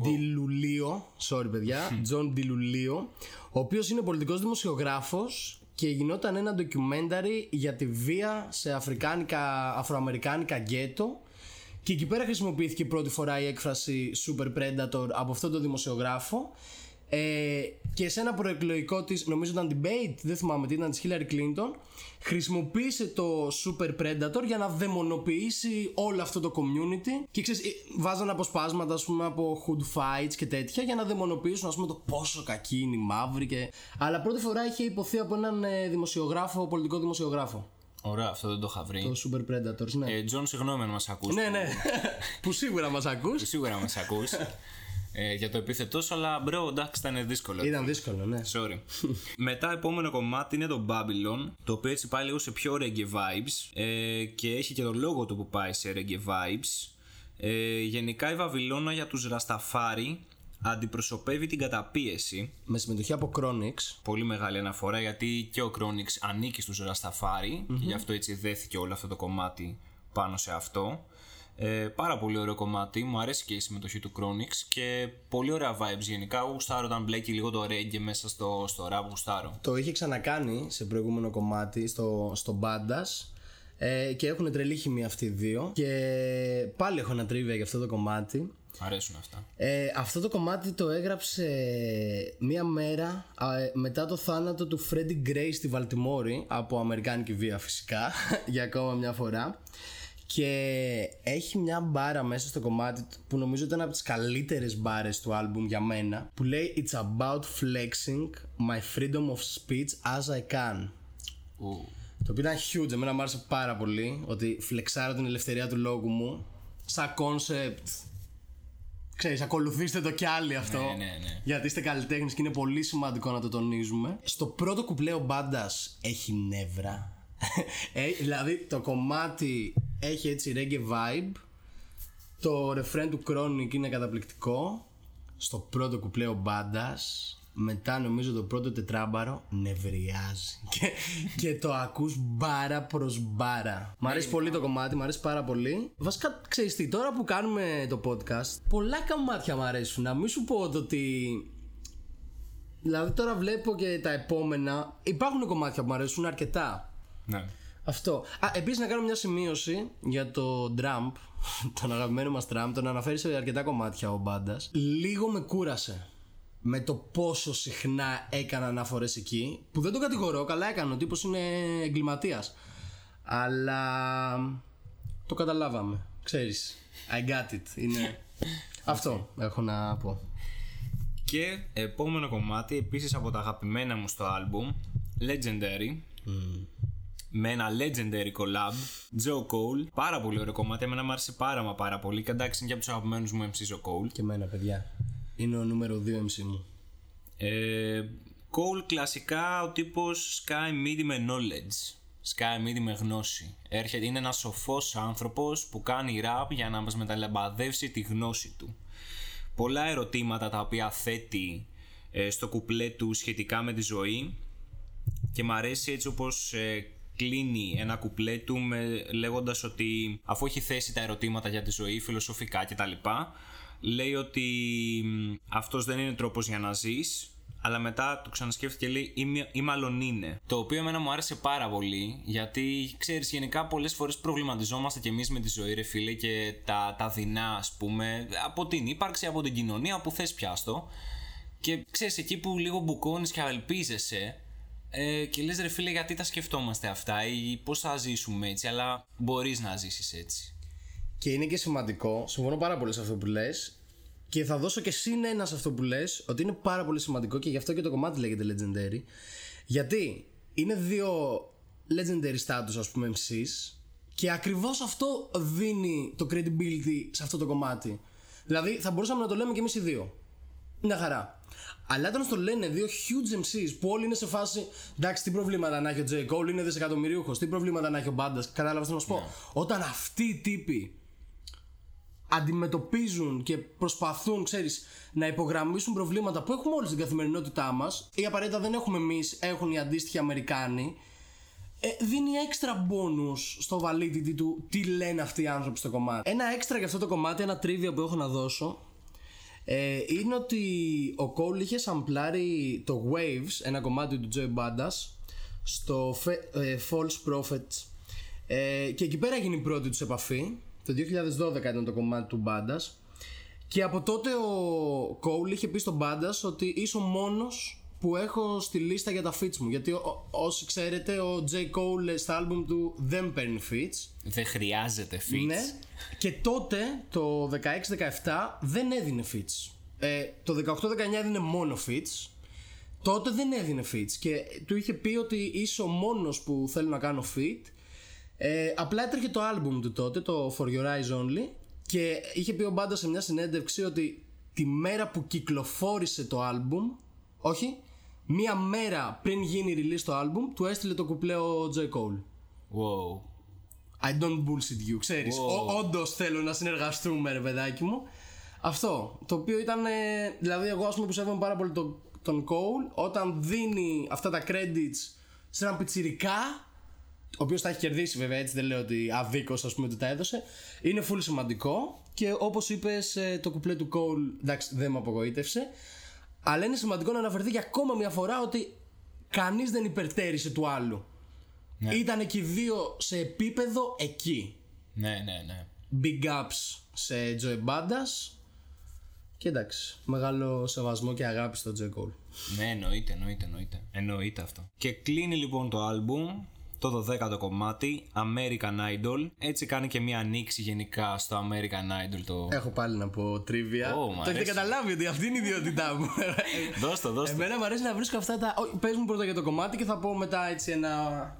DiIulio, sorry παιδιά, John DiIulio, ο οποίος είναι πολιτικός δημοσιογράφος και γινόταν ένα documentary για τη βία σε αφρικάνικα, αφροαμερικάνικα γκέτο. Και εκεί πέρα χρησιμοποιήθηκε πρώτη φορά η έκφραση Super Predator από αυτόν τον δημοσιογράφο ε, και σε ένα προεκλογικό της, νομίζω ήταν debate, δεν θυμάμαι τι ήταν, της Hillary Clinton χρησιμοποίησε το Super Predator για να δαιμονοποιήσει όλο αυτό το community και ξέρεις, ε, βάζανε αποσπάσματα ας πούμε από hood fights και τέτοια για να δαιμονοποιήσουν ας πούμε το πόσο κακοί είναι οι μαύροι και... αλλά πρώτη φορά είχε ειπωθεί από έναν ε, δημοσιογράφο, πολιτικό δημοσιογράφο Ωραία, αυτό δεν το είχα βρει. το Super Predators, ναι Ε, Τζον, συγγνώμη αν μας ακούς. ναι, ναι. <laughs> που σίγουρα μας ακούς. Σίγουρα μας ακούς. <laughs> ε, για το επίθετό σου, αλλά bro, εντάξει, ήταν δύσκολο. Ήταν δύσκολο, ναι. Sorry. Μετά, επόμενο κομμάτι είναι το Babylon, το οποίο έτσι πάει λίγο σε πιο reggae vibes ε, και έχει και το λόγο του που πάει σε reggae vibes. Ε, γενικά η Βαβυλώνα για τους Ρασταφάρι αντιπροσωπεύει την καταπίεση. Με συμμετοχή από Chronixx. Πολύ μεγάλη αναφορά γιατί και ο Chronixx ανήκει στους Ρασταφάρι και γι' αυτό έτσι δέθηκε όλο αυτό το κομμάτι πάνω σε αυτό. Ε, πάρα πολύ ωραίο κομμάτι, μου αρέσει και η συμμετοχή του Chronix και πολύ ωραία vibes γενικά. Γουστάρω όταν μπλέκει λίγο το reggae μέσα στο, στο rap, γουστάρω. Το είχε ξανακάνει σε προηγούμενο κομμάτι στο, στο Bandas ε, και έχουν τρελή χημία αυτοί οι δύο. Και πάλι έχω ένα τρίβια για αυτό το κομμάτι. Μ' αρέσουν αυτά. Ε, αυτό το κομμάτι το έγραψε μία μέρα α, ε, μετά το θάνατο του Freddie Gray στη Βαλτιμόρη από Αμερικάνικη βία φυσικά <laughs> για ακόμα μια φορά και έχει μια μπάρα μέσα στο κομμάτι που νομίζω ήταν από τις καλύτερες μπάρες του άλμπουμ για μένα που λέει It's about flexing my freedom of speech as I can Ου. το οποίο ήταν huge, εμένα μου άρεσε πάρα πολύ ότι φλεξάρω την ελευθερία του λόγου μου σαν concept Ξέρεις, ακολουθήστε το κι άλλοι αυτό. Ναι, ναι, ναι. Γιατί είστε καλλιτέχνες και είναι πολύ σημαντικό να το τονίζουμε. Στο πρώτο κουπλέ ο μπάντας έχει νεύρα. <laughs> ε, δηλαδή το κομμάτι έχει έτσι reggae vibe. Το ρεφρέν του Chronic είναι καταπληκτικό. Στο πρώτο κουπλέ ο μπάντας. Μετά νομίζω το πρώτο τετράμπαρο νευριάζει <laughs> και, και το ακούς μπάρα προς μπάρα Μ' αρέσει πολύ το κομμάτι, μ' αρέσει πάρα πολύ Βασικά ξέρεις τι, τώρα που κάνουμε το podcast Πολλά κομμάτια μ' αρέσουν Να μην σου πω το ότι Δηλαδή τώρα βλέπω και τα επόμενα Υπάρχουν κομμάτια που μου αρέσουν αρκετά Ναι. Αυτό. Α, επίσης να κάνω μια σημείωση για το Trump, <laughs> τον αγαπημένο μας Trump, τον αναφέρει σε αρκετά κομμάτια ο μπάντας. Λίγο με κούρασε με το πόσο συχνά έκανα αναφορές εκεί. Που δεν τον κατηγορώ, καλά έκανε. Ο τύπος είναι εγκληματίας. Αλλά το καταλάβαμε. Ξέρεις I got it. Είναι. <laughs> Αυτό έχω να πω. Και επόμενο κομμάτι, επίσης από τα αγαπημένα μου στο άλμπουμ, Legendary. Με ένα legendary collab, Joe Cole. Πάρα πολύ ωραίο κομμάτι, εμένα μου άρεσε πάρα μα πάρα πολύ. Και εντάξει, είναι και από τους αγαπημένους μου MC ο Cole. Και εμένα, παιδιά. Είναι ο νούμερο 2 MC μου. Ε, Cole κλασικά ο τύπος σκάει μύτη με knowledge. Σκάει μύτη με γνώση. Έρχεται, είναι ένας σοφός άνθρωπος που κάνει rap για να μας μεταλαμπαδεύσει τη γνώση του. Πολλά ερωτήματα τα οποία θέτει ε, στο κουπλέ του σχετικά με τη ζωή και μ' αρέσει έτσι όπως ε, κλείνει ένα κουπλέ του με, λέγοντας ότι αφού έχει θέσει τα ερωτήματα για τη ζωή φιλοσοφικά κτλ λέει ότι μ, αυτός δεν είναι τρόπος για να ζεις αλλά μετά το ξανασκέφτηκε και λέει ή, μη- ή μάλλον είναι. Το οποίο εμένα μου άρεσε πάρα πολύ γιατί ξέρεις γενικά πολλές φορές προβληματιζόμαστε κι εμείς με τη ζωή ρε φίλε και τα, τα δεινά ας πούμε από την ύπαρξη, από την κοινωνία που θες πιάστο και ξέρεις εκεί που λίγο μπουκώνεις και απελπίζεσαι ε, και λες ρε φίλε γιατί τα σκεφτόμαστε αυτά ή πώς θα ζήσουμε έτσι αλλά μπορείς να ζήσεις έτσι. Και είναι και σημαντικό, συμφωνώ πάρα πολύ σε αυτό που λες. Και θα δώσω και συν ένα σε αυτό που λες, ότι είναι πάρα πολύ σημαντικό και γι' αυτό και το κομμάτι λέγεται Legendary. Γιατί είναι δύο legendary status, ας πούμε, MCs, και ακριβώς αυτό δίνει το credibility σε αυτό το κομμάτι. Δηλαδή, θα μπορούσαμε να το λέμε και εμείς οι δύο. Μια χαρά. Αλλά όταν στο λένε δύο huge MCs που όλοι είναι σε φάση εντάξει, τι προβλήματα να έχει ο J. Cole, είναι δισεκατομμυρίουχος, τι προβλήματα να έχει ο Μπάντα. Κατάλαβες τι να σου πω; Όταν αυτοί οι τύποι αντιμετωπίζουν και προσπαθούν, ξέρεις, να υπογραμμίσουν προβλήματα που έχουμε όλοι στην καθημερινότητά μας ή απαραίτητα δεν έχουμε εμείς, έχουν οι αντίστοιχοι Αμερικάνοι ε, δίνει έξτρα bonus στο validity του τι λένε αυτοί οι άνθρωποι στο κομμάτι. Ένα έξτρα για αυτό το κομμάτι, ένα τρίβια που έχω να δώσω ε, είναι ότι ο Cole είχε σαμπλάρει το Waves, ένα κομμάτι του Joey Bandas στο Fe- ε, False Prophets. Ε, και εκεί πέρα έγινε η πρώτη τους επαφή. Το 2012 ήταν το κομμάτι του Bandas. Και από τότε ο Cole είχε πει στον Bandas ότι είσαι ο μόνος που έχω στη λίστα για τα feats μου γιατί ο- ο- όσοι ξέρετε ο J. Cole στα άλμπουμ του δεν παίρνει feats Δεν χρειάζεται feats. ναι. Και τότε, το 16-17, δεν έδινε fits. Ε, το 18-19 έδινε μόνο fits. Τότε δεν έδινε fits. Και του είχε πει ότι είσαι ο μόνος που θέλω να κάνω fit. Ε, απλά έτρεχε το album του τότε, το For Your Eyes Only. Και είχε πει ο Μπάντα σε μια συνέντευξη ότι τη μέρα που κυκλοφόρησε το άλμπουμ, όχι, μία μέρα πριν γίνει release το άλμπουμ, του έστειλε το κουπλέ ο J. Cole. Wow. I don't bullshit you, ξέρεις. Wow. Όντως θέλω να συνεργαστούμε, ρε παιδάκι μου. Αυτό. Το οποίο ήταν. ε, Δηλαδή, εγώ ας πούμε που σέβομαι πάρα πολύ τον, τον Cole, όταν δίνει αυτά τα credits σε έναν πιτσιρικά, ο οποίος τα έχει κερδίσει βέβαια, έτσι δεν λέω ότι αδίκως ας πούμε του τα έδωσε, είναι full σημαντικό. Και όπως είπες, το κουπλέ του Cole, εντάξει, δεν με απογοήτευσε. Αλλά είναι σημαντικό να αναφερθεί για ακόμα μια φορά ότι κανείς δεν υπερτέρησε του άλλου. Ναι. Ήταν και οι δύο σε επίπεδο εκεί. Ναι, ναι, ναι. Big ups σε Joe Bandas. Και εντάξει, μεγάλο σεβασμό και αγάπη στο Joe Cole. Ναι, εννοείται, εννοείται, εννοείται. Εννοείται αυτό. Και κλείνει λοιπόν το άλμπουμ, το 12ο κομμάτι, American Idol. Έτσι κάνει και μία ανοίξη γενικά στο American Idol το... Έχω πάλι να πω τρίβια. Ω, μ' το έχετε αρέσει. καταλάβει ότι αυτή είναι η ιδιότητά μου. <laughs> Δώσ' το, δώσ' το. Εμένα μου αρέσει να βρίσκω αυτά τα. Όχι, Πες μου πρώτα για το κομμάτι και θα πω μετά έτσι ένα.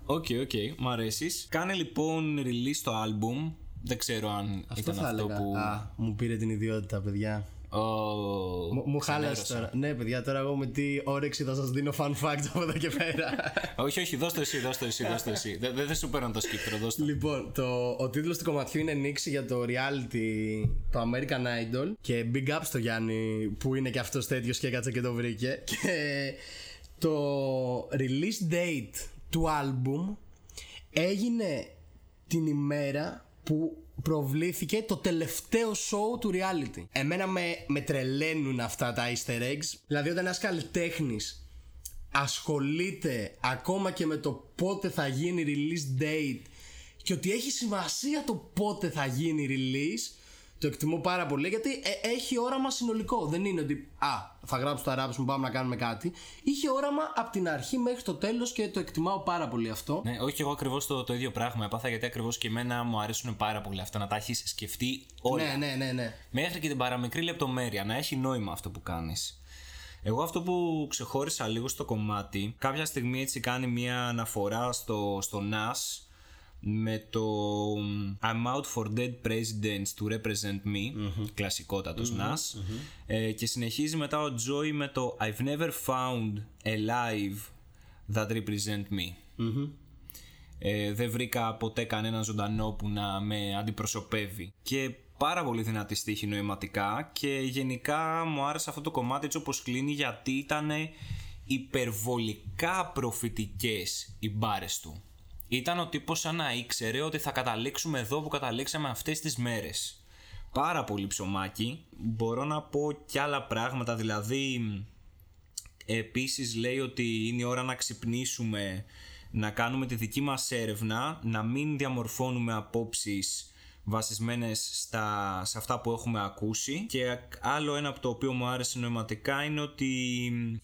Οκ, οκ, μ' αρέσεις. Κάνε λοιπόν release το άλμπουμ. Δεν ξέρω αν Αυτό ήταν θα αυτό έλεγα. που. Α, μου πήρε την ιδιότητα, παιδιά. Ω, Μου, μου ξενέρωσα. χάλασε τώρα. Ναι, παιδιά, τώρα εγώ με τι όρεξη θα σας δίνω fun facts από εδώ και πέρα. <laughs> όχι, όχι, δώσ' το εσύ, δώσ' το εσύ, δώσ' το εσύ. Δεν δεν σου παίρνω το σκήπτρο, δώσ' το. λοιπόν, το, ο τίτλος του κομματιού είναι νύξη για το reality, το American Idol. Και big up στο Γιάννη που είναι και αυτός τέτοιος και έκατσε και το βρήκε. <laughs> Και το release date του album έγινε την ημέρα που προβλήθηκε το τελευταίο show του reality. Εμένα με, με τρελαίνουν αυτά τα easter eggs. Δηλαδή όταν ένας καλλιτέχνης ασχολείται ακόμα και με το πότε θα γίνει release date και ότι έχει σημασία το πότε θα γίνει release το εκτιμώ πάρα πολύ γιατί ε, έχει όραμα συνολικό. Δεν είναι ότι α, θα γράψω τα raps μου, πάμε να κάνουμε κάτι. Είχε όραμα από την αρχή μέχρι το τέλος και το εκτιμάω πάρα πολύ αυτό. Ναι, όχι εγώ ακριβώς το, το ίδιο πράγμα έπαθα γιατί ακριβώς και εμένα μου αρέσουν πάρα πολύ αυτά να τα έχεις σκεφτεί όλα. Ναι, ναι, ναι, ναι. Μέχρι και την παραμικρή λεπτομέρεια, να έχει νόημα αυτό που κάνεις. Εγώ αυτό που ξεχώρισα λίγο στο κομμάτι, κάποια στιγμή έτσι κάνει μια αναφορά στο, στο Nas με το I'm out for dead presidents to represent me, κλασικότατος Nas, Ε, και συνεχίζει μετά ο Joy με το I've never found a life that represent me. Ε, δεν βρήκα ποτέ κανέναν ζωντανό που να με αντιπροσωπεύει. Και πάρα πολύ δυνατή στίχη νοηματικά και γενικά μου άρεσε αυτό το κομμάτι έτσι όπως κλείνει γιατί ήταν υπερβολικά προφητικές οι μπάρες του. Ήταν ο τύπος σαν να ήξερε ότι θα καταλήξουμε εδώ που καταλήξαμε αυτές τις μέρες. Πάρα πολύ ψωμάκι. Μπορώ να πω κι άλλα πράγματα, δηλαδή Επίσης λέει ότι είναι η ώρα να ξυπνήσουμε, να κάνουμε τη δική μας έρευνα, να μην διαμορφώνουμε απόψεις βασισμένες στα, σε αυτά που έχουμε ακούσει και άλλο ένα από το οποίο μου άρεσε νοηματικά είναι ότι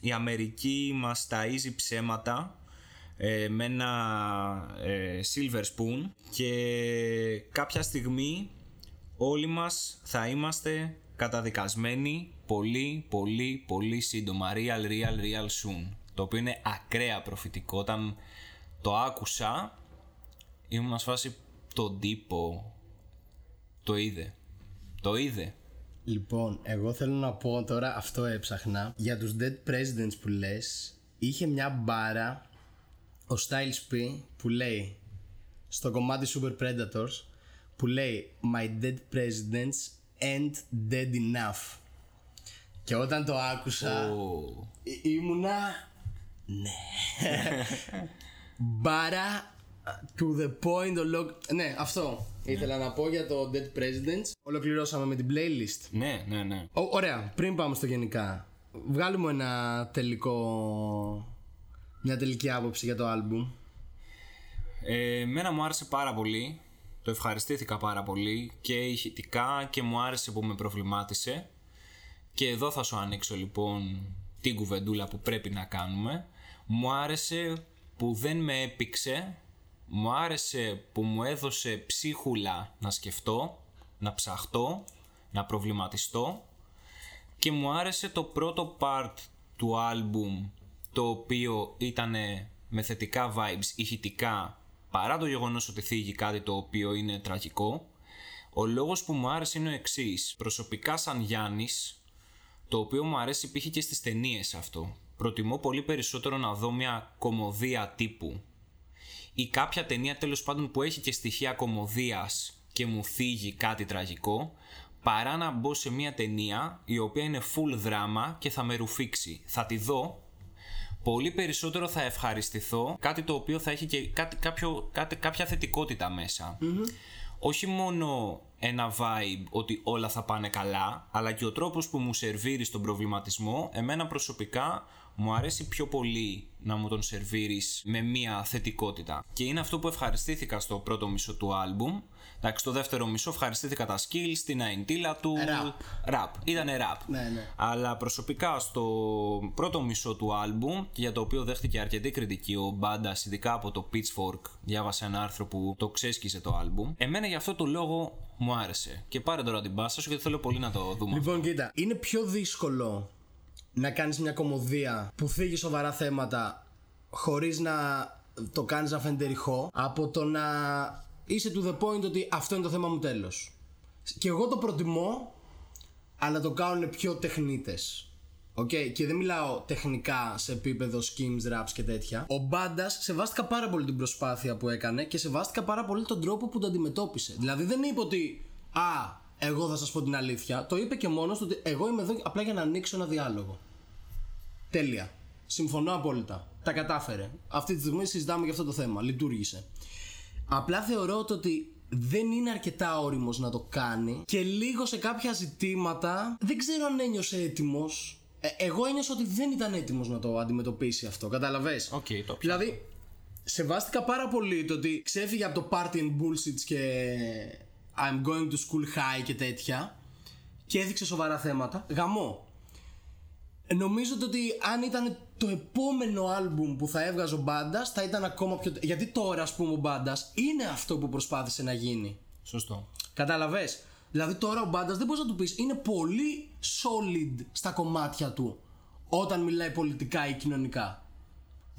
η Αμερική μας ταΐζει ψέματα ε, με ένα ε, silver spoon και κάποια στιγμή όλοι μας θα είμαστε καταδικασμένοι πολύ πολύ πολύ σύντομα. Real real real soon. Το οποίο είναι ακραία προφητικό. Όταν το άκουσα ήμουν σε φάση τον τύπο το είδε. Το είδε. Λοιπόν, εγώ θέλω να πω τώρα, αυτό έψαχνα. Για τους Dead Presidents που λες, είχε μια μπάρα, ο Styles P, που λέει, στο κομμάτι Super Predators, που λέει My dead presidents ain't dead enough. Και όταν το άκουσα, Ω, Ή- ήμουνα. Ναι. Μπάρα to the point. ολο- Ναι, αυτό ήθελα να πω για το Dead Presidents. Ολοκληρώσαμε με την playlist. ναι ναι ναι Ω, ωραία, πριν πάμε στο γενικά, βγάλουμε ένα τελικό. Μια τελική άποψη για το άλμπουμ. Ε, εμένα μου άρεσε πάρα πολύ. Το ευχαριστήθηκα πάρα πολύ και ηχητικά και μου άρεσε που με προβλημάτισε. Και εδώ θα σου ανοίξω λοιπόν την κουβεντούλα που πρέπει να κάνουμε. Μου άρεσε που δεν με έπηξε. Μου άρεσε που μου έδωσε ψίχουλα να σκεφτώ, να ψαχτώ, να προβληματιστώ. Και μου άρεσε το πρώτο part του άλμπουμ το οποίο ήταν με θετικά vibes ηχητικά παρά το γεγονός ότι θίγει κάτι το οποίο είναι τραγικό ο λόγος που μου άρεσε είναι ο εξής. Προσωπικά σαν Γιάννης το οποίο μου αρέσει υπήρχε και στις ταινίες αυτό. Προτιμώ πολύ περισσότερο να δω μια κομμωδία τύπου ή κάποια ταινία τέλος πάντων που έχει και στοιχεία κομμωδίας και μου θίγει κάτι τραγικό παρά να μπω σε μια ταινία η οποία είναι full δράμα και θα με ρουφήξει. Θα τη δω, πολύ περισσότερο θα ευχαριστηθώ κάτι το οποίο θα έχει και κάτι, κάποιο, κάτι, κάποια θετικότητα Όχι μόνο ένα vibe ότι όλα θα πάνε καλά, αλλά και ο τρόπος που μου σερβίρεις τον προβληματισμό, εμένα προσωπικά μου αρέσει πιο πολύ να μου τον σερβίρεις με μία θετικότητα. Και είναι αυτό που ευχαριστήθηκα στο πρώτο μισό του άλμπουμ. Εντάξει, στο δεύτερο μισό ευχαριστήθηκα τα skills, την αεντήλα του. Rap. Rap. Ήτανε rap. Ναι, ναι. Αλλά προσωπικά στο πρώτο μισό του άλμπουμ, για το οποίο δέχτηκε αρκετή κριτική ο Μπάντας, ειδικά από το Pitchfork, διάβασα ένα άρθρο που το ξέσκιζε το άλμπουμ. Εμένα για αυτό το λόγο μου άρεσε. Και πάρε τώρα την πάσα σου γιατί θέλω πολύ να το δούμε. Λοιπόν, κοίτα, είναι πιο δύσκολο να κάνεις μια κομμωδία που θίγει σοβαρά θέματα χωρίς να το κάνεις να φαίνεται ρηχό από το να είσαι to the point ότι αυτό είναι το θέμα μου τέλος. Και εγώ το προτιμώ αλλά το κάνουν πιο τεχνίτες. Okay, και δεν μιλάω τεχνικά σε επίπεδο schemes, raps και τέτοια. Ο Μπάντας σεβάστηκα πάρα πολύ την προσπάθεια που έκανε και σεβάστηκα πάρα πολύ τον τρόπο που το αντιμετώπισε. Δηλαδή δεν είπε ότι Α, εγώ θα σας πω την αλήθεια. Το είπε και μόνος του ότι εγώ είμαι εδώ απλά για να ανοίξω ένα διάλογο. Τέλεια. Συμφωνώ απόλυτα. Τα κατάφερε. Αυτή τη στιγμή συζητάμε για αυτό το θέμα. Λειτουργήσε. Απλά θεωρώ ότι δεν είναι αρκετά όριμος να το κάνει και λίγο σε κάποια ζητήματα δεν ξέρω αν ένιωσε έτοιμος. Ε, εγώ ένιωσα ότι δεν ήταν έτοιμος να το αντιμετωπίσει αυτό. Καταλαβες; Okay, το δηλαδή, σεβάστηκα πάρα πολύ το ότι ξέφυγε από το party and bullshit και I'm going to school high και τέτοια και έδειξε σοβαρά θέματα. Γαμό. Νομίζω ότι αν ήταν το επόμενο άλμπουμ που θα έβγαζε ο Μπάντας, θα ήταν ακόμα πιο. Γιατί τώρα, ας πούμε, ο Μπάντας είναι αυτό που προσπάθησε να γίνει. Σωστό. Κατάλαβε. Δηλαδή τώρα ο Μπάντας δεν μπορείς να του πεις είναι πολύ solid στα κομμάτια του όταν μιλάει πολιτικά ή κοινωνικά.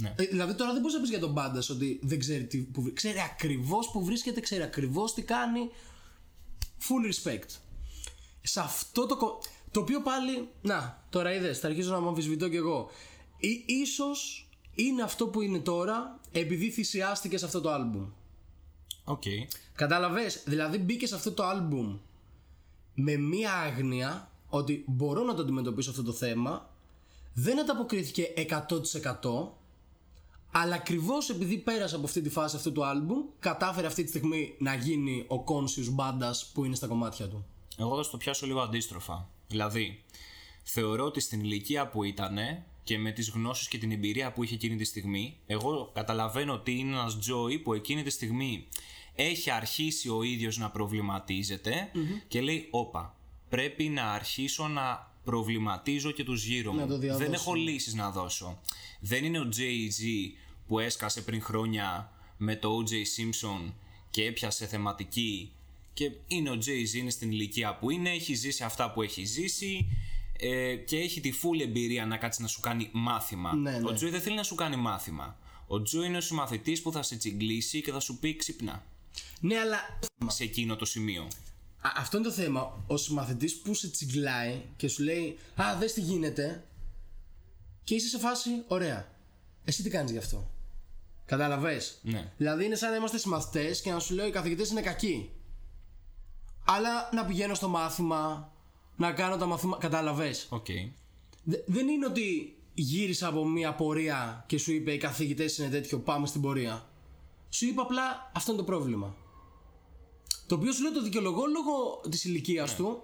Ναι. Ε, δηλαδή τώρα δεν μπορείς να πεις για τον Μπάντας ότι δεν ξέρει τι. Που, ξέρει ακριβώς που βρίσκεται, ξέρει ακριβώς τι κάνει. Full respect. Σε αυτό το. Το οποίο πάλι. Να, τώρα είδες, θα αρχίσω να μου αμφισβητώ κι εγώ. Ή, ίσως είναι αυτό που είναι τώρα επειδή θυσιάστηκε σε αυτό το άλμπουμ. Οκ. Okay. Κατάλαβες, δηλαδή μπήκες σε αυτό το άλμπουμ με μία άγνοια ότι μπορώ να το αντιμετωπίσω αυτό το θέμα δεν ανταποκρίθηκε 100% αλλά ακριβώς επειδή πέρασε από αυτή τη φάση αυτού του άλμπουμ κατάφερε αυτή τη στιγμή να γίνει ο conscious Bada$$ που είναι στα κομμάτια του. Εγώ θα στο πιάσω λίγο αντίστροφα. Δηλαδή, θεωρώ ότι στην ηλικία που ήταν και με τις γνώσεις και την εμπειρία που είχε εκείνη τη στιγμή, εγώ καταλαβαίνω ότι είναι ένας Τζόι που εκείνη τη στιγμή έχει αρχίσει ο ίδιος να προβληματιζεται και λέει όπα, πρέπει να αρχίσω να προβληματίζω και τους γύρω μου. Δεν έχω λύσεις να δώσω. Δεν είναι ο Jay-Z που έσκασε πριν χρόνια με το O.J. Simpson και έπιασε θεματική και είναι ο Jay-Z, είναι στην ηλικία που είναι, έχει ζήσει αυτά που έχει ζήσει ε, και έχει τη full εμπειρία να κάτσει να σου κάνει μάθημα. Ναι, ναι. Ο Τζόι δεν θέλει να σου κάνει μάθημα. Ο Τζόι είναι ο συμμαθητής που θα σε τσιγκλίσει και θα σου πει ξυπνά. Ναι, αλλά. Σε εκείνο το σημείο. Α, αυτό είναι το θέμα. Ο συμμαθητής που σε τσιγκλάει και σου λέει Α, δες τι γίνεται. Και είσαι σε φάση, ωραία. Εσύ τι κάνεις γι' αυτό; Κατάλαβε. Ναι. Δηλαδή είναι σαν να είμαστε συμμαθητές και να σου λέω οι καθηγητές είναι κακοί. Αλλά να πηγαίνω στο μάθημα, να κάνω τα μαθήματα. Κατάλαβες. Okay. δεν είναι ότι γύρισα από μια πορεία και σου είπε οι καθηγητές είναι τέτοιο, πάμε στην πορεία. Σου είπα απλά αυτό είναι το πρόβλημα. Το οποίο σου λέω το δικαιολογώ λόγω της ηλικίας Ναι. του,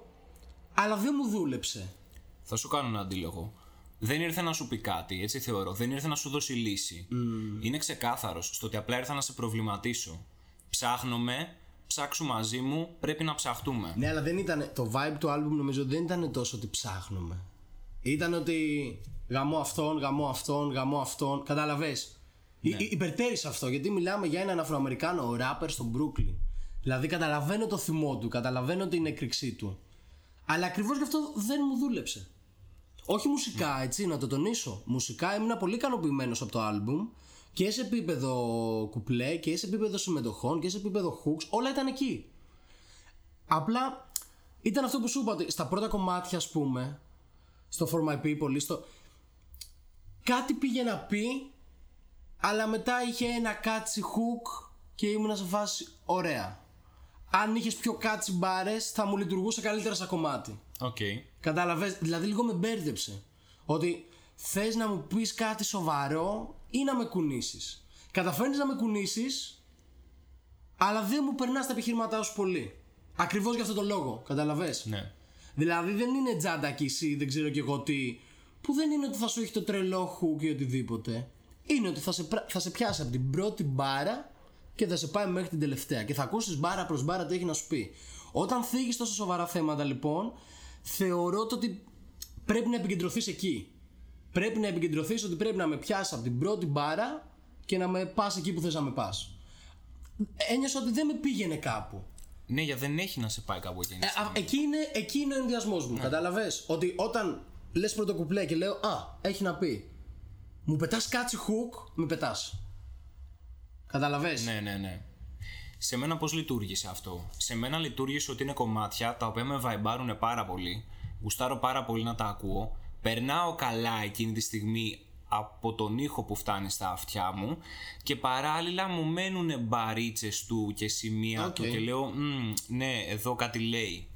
αλλά δεν μου δούλεψε. Θα σου κάνω ένα αντίλογο. Δεν ήρθε να σου πει κάτι, έτσι θεωρώ. Δεν ήρθε να σου δώσει λύση. Είναι ξεκάθαρος στο ότι απλά ήρθα να σε προβληματίσω. Ψάχνομαι, ψάξου μαζί μου, πρέπει να ψαχτούμε. Ναι, αλλά δεν ήταν. Το vibe του album νομίζω δεν ήταν τόσο ότι ψάχνουμε. Ήταν ότι γαμώ αυτόν, γαμώ αυτόν, γαμώ αυτόν. Κατάλαβε. Ναι. Υπερτέρησε αυτό γιατί μιλάμε για έναν Αφροαμερικάνο rapper στο Brooklyn. Δηλαδή καταλαβαίνω το θυμό του, καταλαβαίνω την έκρηξή του. Αλλά ακριβώς γι' αυτό δεν μου δούλεψε. Όχι μουσικά, έτσι, να το τονίσω. Μουσικά ήμουν πολύ ικανοποιημένος από το album και σε επίπεδο κουπλέ και σε επίπεδο συμμετοχών και σε επίπεδο hooks, όλα ήταν εκεί. Απλά ήταν αυτό που σου είπα ότι στα πρώτα κομμάτια, ας πούμε, στο For My People ή στο... Κάτι πήγε να πει, αλλά μετά είχε ένα κάτσι hook και ήμουν σε φάση ωραία. Αν είχες πιο catchy μπάρες, θα μου λειτουργούσε καλύτερα σαν κομμάτι. Οκ. Κατάλαβες, δηλαδή λίγο με μπέρδεψε. Ότι θες να μου πεις κάτι σοβαρό ή να με κουνήσεις. Καταφέρνεις να με κουνήσεις, αλλά δεν μου περνάς τα επιχειρήματά σου πολύ. Ακριβώς για αυτό το λόγο. Καταλαβέ. Ναι. Δηλαδή δεν είναι τζάντα κι εσύ, δεν ξέρω κι εγώ τι. Που δεν είναι ότι θα σου έχει το τρελό hook ή οτιδήποτε. Είναι ότι θα σε, πρα- θα σε πιάσει από την πρώτη μπάρα και θα σε πάει μέχρι την τελευταία. Και θα ακούσεις μπάρα προς μπάρα τι έχει να σου πει. Όταν θίγεις τόσο σοβαρά θέματα λοιπόν, θεωρώ το ότι πρέπει να επικεντρωθείς εκεί. Πρέπει να επικεντρωθείς ότι πρέπει να με πιάσεις από την πρώτη μπάρα και να με πας εκεί που θες να με πας. Ένιωσα ότι δεν με πήγαινε κάπου. Ναι, γιατί δεν έχει να σε πάει κάπου εκείνη. Ε, α, εκεί, είναι, εκεί είναι ο ενδιασμός μου. Ναι. Καταλαβες Ότι όταν λες πρώτο κουπλέ και λέω Α, έχει να πει. Μου πετάς catchy hook, με πετάς. Καταλαβες Ναι, ναι, ναι. Σε μένα πώς λειτουργήσε αυτό; Σε μένα λειτουργήσε ότι είναι κομμάτια τα οποία με βαϊμπάρουν πάρα πολύ. Γουστάρω πάρα πολύ να τα ακούω. Περνάω καλά εκείνη τη στιγμή από τον ήχο που φτάνει στα αυτιά μου και παράλληλα μου μένουν μπαρίτσες του και σημεία Οκ. του και λέω «Μμ, ναι εδώ κάτι λέει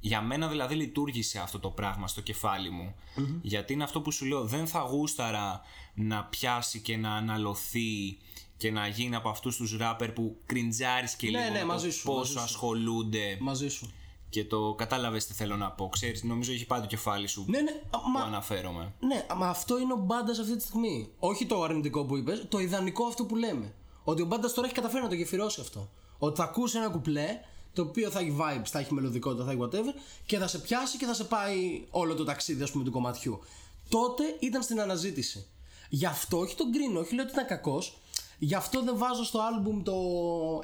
για μένα δηλαδή λειτουργήσε αυτό το πράγμα στο κεφάλι μου. Γιατί είναι αυτό που σου λέω, δεν θα γούσταρα να πιάσει και να αναλωθεί και να γίνει από αυτούς τους ράπερ που κριντζάρεις και Ναι, λίγο ναι, με μαζί το σου, πόσο μαζί σου. ασχολούνται Μαζί σου. Και το κατάλαβες τι θέλω να πω. Ξέρεις, νομίζω έχει πάει το κεφάλι σου Ναι, ναι, α, που μα, αναφέρομαι. ναι, μα αυτό είναι ο μπάντας αυτή τη στιγμή. Όχι το αρνητικό που είπες, το ιδανικό αυτό που λέμε. Ότι ο μπάντας τώρα έχει καταφέρει να το γεφυρώσει αυτό. Ότι θα ακούσει ένα κουπλέ, το οποίο θα έχει vibes, θα έχει μελωδικότητα, θα έχει whatever, και θα σε πιάσει και θα σε πάει όλο το ταξίδι, ας πούμε, του κομματιού. Τότε ήταν στην αναζήτηση. Γι' αυτό, όχι τον κρίνω, όχι λέω ότι ήταν κακός, γι' αυτό δεν βάζω στο άλμπουμ το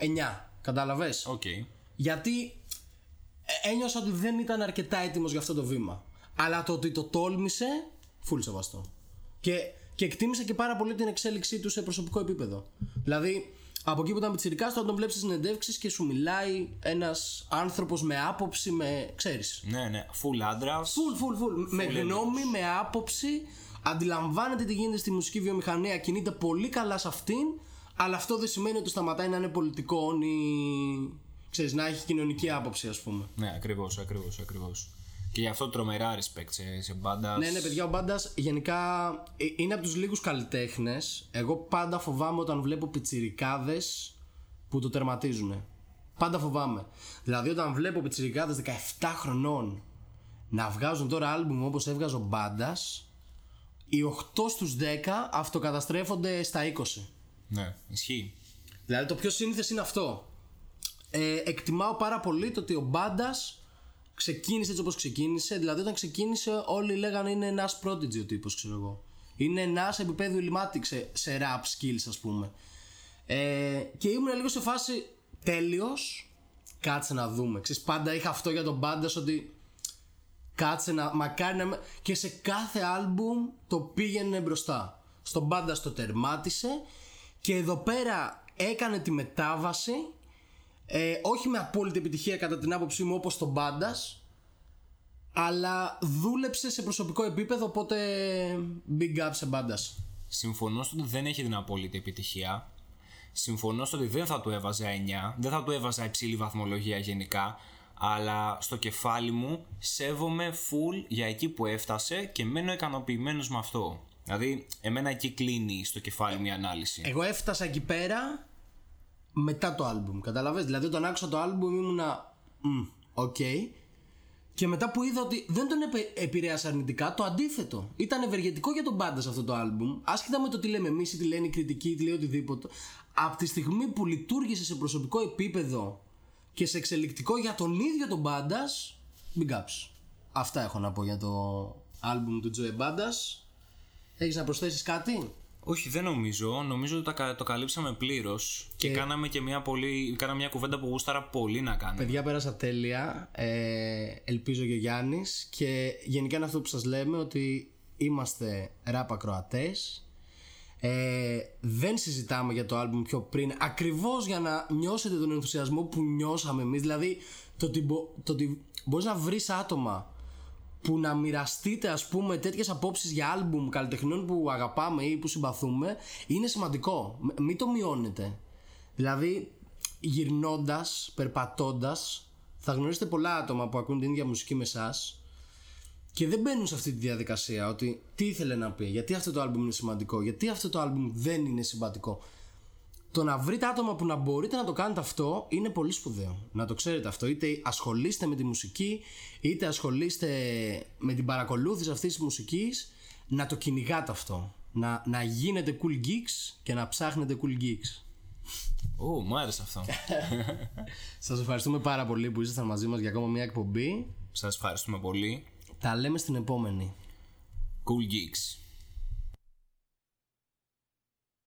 9. Κατάλαβες; Οκ. γιατί ε, ένιωσα ότι δεν ήταν αρκετά έτοιμος για αυτό το βήμα. Αλλά το ότι το τόλμησε, φουλ σεβαστό. Και, και εκτίμησα και πάρα πολύ την εξέλιξή του σε προσωπικό επίπεδο. Δηλαδή, από εκεί που ήταν πιτσιρικάς, όταν τον βλέπεις στις συνεντεύξεις και σου μιλάει ένας άνθρωπος με άποψη, με. ξέρεις. Ναι, ναι. Full άντρας. Φουλ, φουλ, φουλ. Με γνώμη, με άποψη. Αντιλαμβάνεται τι γίνεται στη μουσική βιομηχανία, κινείται πολύ καλά σε αυτήν, αλλά αυτό δεν σημαίνει ότι σταματάει να είναι πολιτικό ή. Ξέρεις, να έχει κοινωνική άποψη, ας πούμε. Ναι, ακριβώς, ακριβώς, ακριβώς. Και γι' αυτό τρομερά respect σε, σε μπάντας. Ναι, ναι, παιδιά, ο Μπάντας γενικά ε, είναι από τους λίγους καλλιτέχνες. Εγώ πάντα φοβάμαι όταν βλέπω πιτσιρικάδες που το τερματίζουν. Πάντα φοβάμαι. Δηλαδή, όταν βλέπω πιτσιρικάδες 17 χρονών να βγάζουν τώρα άλμπουμ όπως έβγαζε ο Μπάντας, οι 8 στους 10 αυτοκαταστρέφονται στα 20. Ναι, ισχύει. Δηλαδή, το πιο σύνηθες είναι αυτό. Ε, εκτιμάω πάρα πολύ το ότι ο Μπάντας ξεκίνησε έτσι όπως ξεκίνησε. Δηλαδή, όταν ξεκίνησε, όλοι λέγανε είναι ένας prodigy ο τύπος, ξέρω εγώ. Είναι ένας επίπεδο ηλιμάτη σε, σε rap skills, ας πούμε. Ε, και ήμουν λίγο σε φάση τέλειος. Κάτσε να δούμε. Ξέρεις, πάντα είχα αυτό για τον Μπάντας ότι κάτσε να. Μακάρι να. με- Και σε κάθε άλμπουμ το πήγαινε μπροστά. Στον Μπάντα το τερμάτισε. Και εδώ πέρα έκανε τη μετάβαση. Ε, όχι με απόλυτη επιτυχία κατά την άποψή μου όπως τον Μπάντα. Αλλά δούλεψε σε προσωπικό επίπεδο. Οπότε big up σε Bada. Συμφωνώ στο ότι δεν έχει την απόλυτη επιτυχία. Συμφωνώ στο ότι δεν θα του έβαζα 9, δεν θα του έβαζα υψηλή βαθμολογία γενικά, αλλά στο κεφάλι μου σέβομαι full για εκεί που έφτασε και μένω ικανοποιημένος με αυτό. Δηλαδή, εμένα εκεί κλείνει στο κεφάλι μου η ανάλυση. Εγώ έφτασα εκεί πέρα μετά το άλμπουμ. Καταλαβες; Δηλαδή όταν άκουσα το άλμπουμ ήμουνα. «Μμ, Οκ. Και μετά που είδα ότι δεν τον επε- επηρέασε αρνητικά, το αντίθετο. Ήταν ευεργετικό για τον πάντα σε αυτό το άλμπουμ. Άσχετα με το τι λέμε εμείς ή τι λένε οι κριτικοί ή τι λέει οτιδήποτε. Από τη στιγμή που λειτουργήσε σε προσωπικό επίπεδο και σε εξελικτικό για τον ίδιο τον μπάντα, big ups. Αυτά έχω να πω για το άλμπουμ του Τζοε Μπάντα. Έχεις να προσθέσεις κάτι; Όχι, δεν νομίζω. Νομίζω ότι τα κα- το καλύψαμε πλήρως και... κάναμε και μια, πολύ, κάναμε μια κουβέντα που γούσταρα πολύ να κάνουμε. Παιδιά πέρασα τέλεια, ε, ελπίζω και ο Γιάννης και γενικά είναι αυτό που σας λέμε ότι είμαστε ράπ ακροατές ε, δεν συζητάμε για το άλμπουμ πιο πριν ακριβώς για να νιώσετε τον ενθουσιασμό που νιώσαμε εμείς δηλαδή το ότι, μπο, το ότι μπορείς να βρεις άτομα που να μοιραστείτε ας πούμε τέτοιες απόψεις για άλμπουμ καλλιτεχνών που αγαπάμε ή που συμπαθούμε είναι σημαντικό. Μ- Μην το μειώνετε. Δηλαδή γυρνώντας, περπατώντας θα γνωρίσετε πολλά άτομα που ακούν την ίδια μουσική με εσάς και δεν μπαίνουν σε αυτή τη διαδικασία ότι τι ήθελε να πει, γιατί αυτό το άλμπουμ είναι σημαντικό, γιατί αυτό το άλμπουμ δεν είναι σημαντικό. Το να βρείτε άτομα που να μπορείτε να το κάνετε αυτό είναι πολύ σπουδαίο. Να το ξέρετε αυτό. Είτε ασχολείστε με τη μουσική, είτε ασχολείστε με την παρακολούθηση αυτής της μουσικής, να το κυνηγάτε αυτό. Να, να γίνετε cool geeks και να ψάχνετε cool geeks. Ω, μου άρεσε αυτό. <laughs> Σας ευχαριστούμε πάρα πολύ που ήσασταν μαζί μας για ακόμα μια εκπομπή. Σας ευχαριστούμε πολύ. Τα λέμε στην επόμενη. Cool Geeks.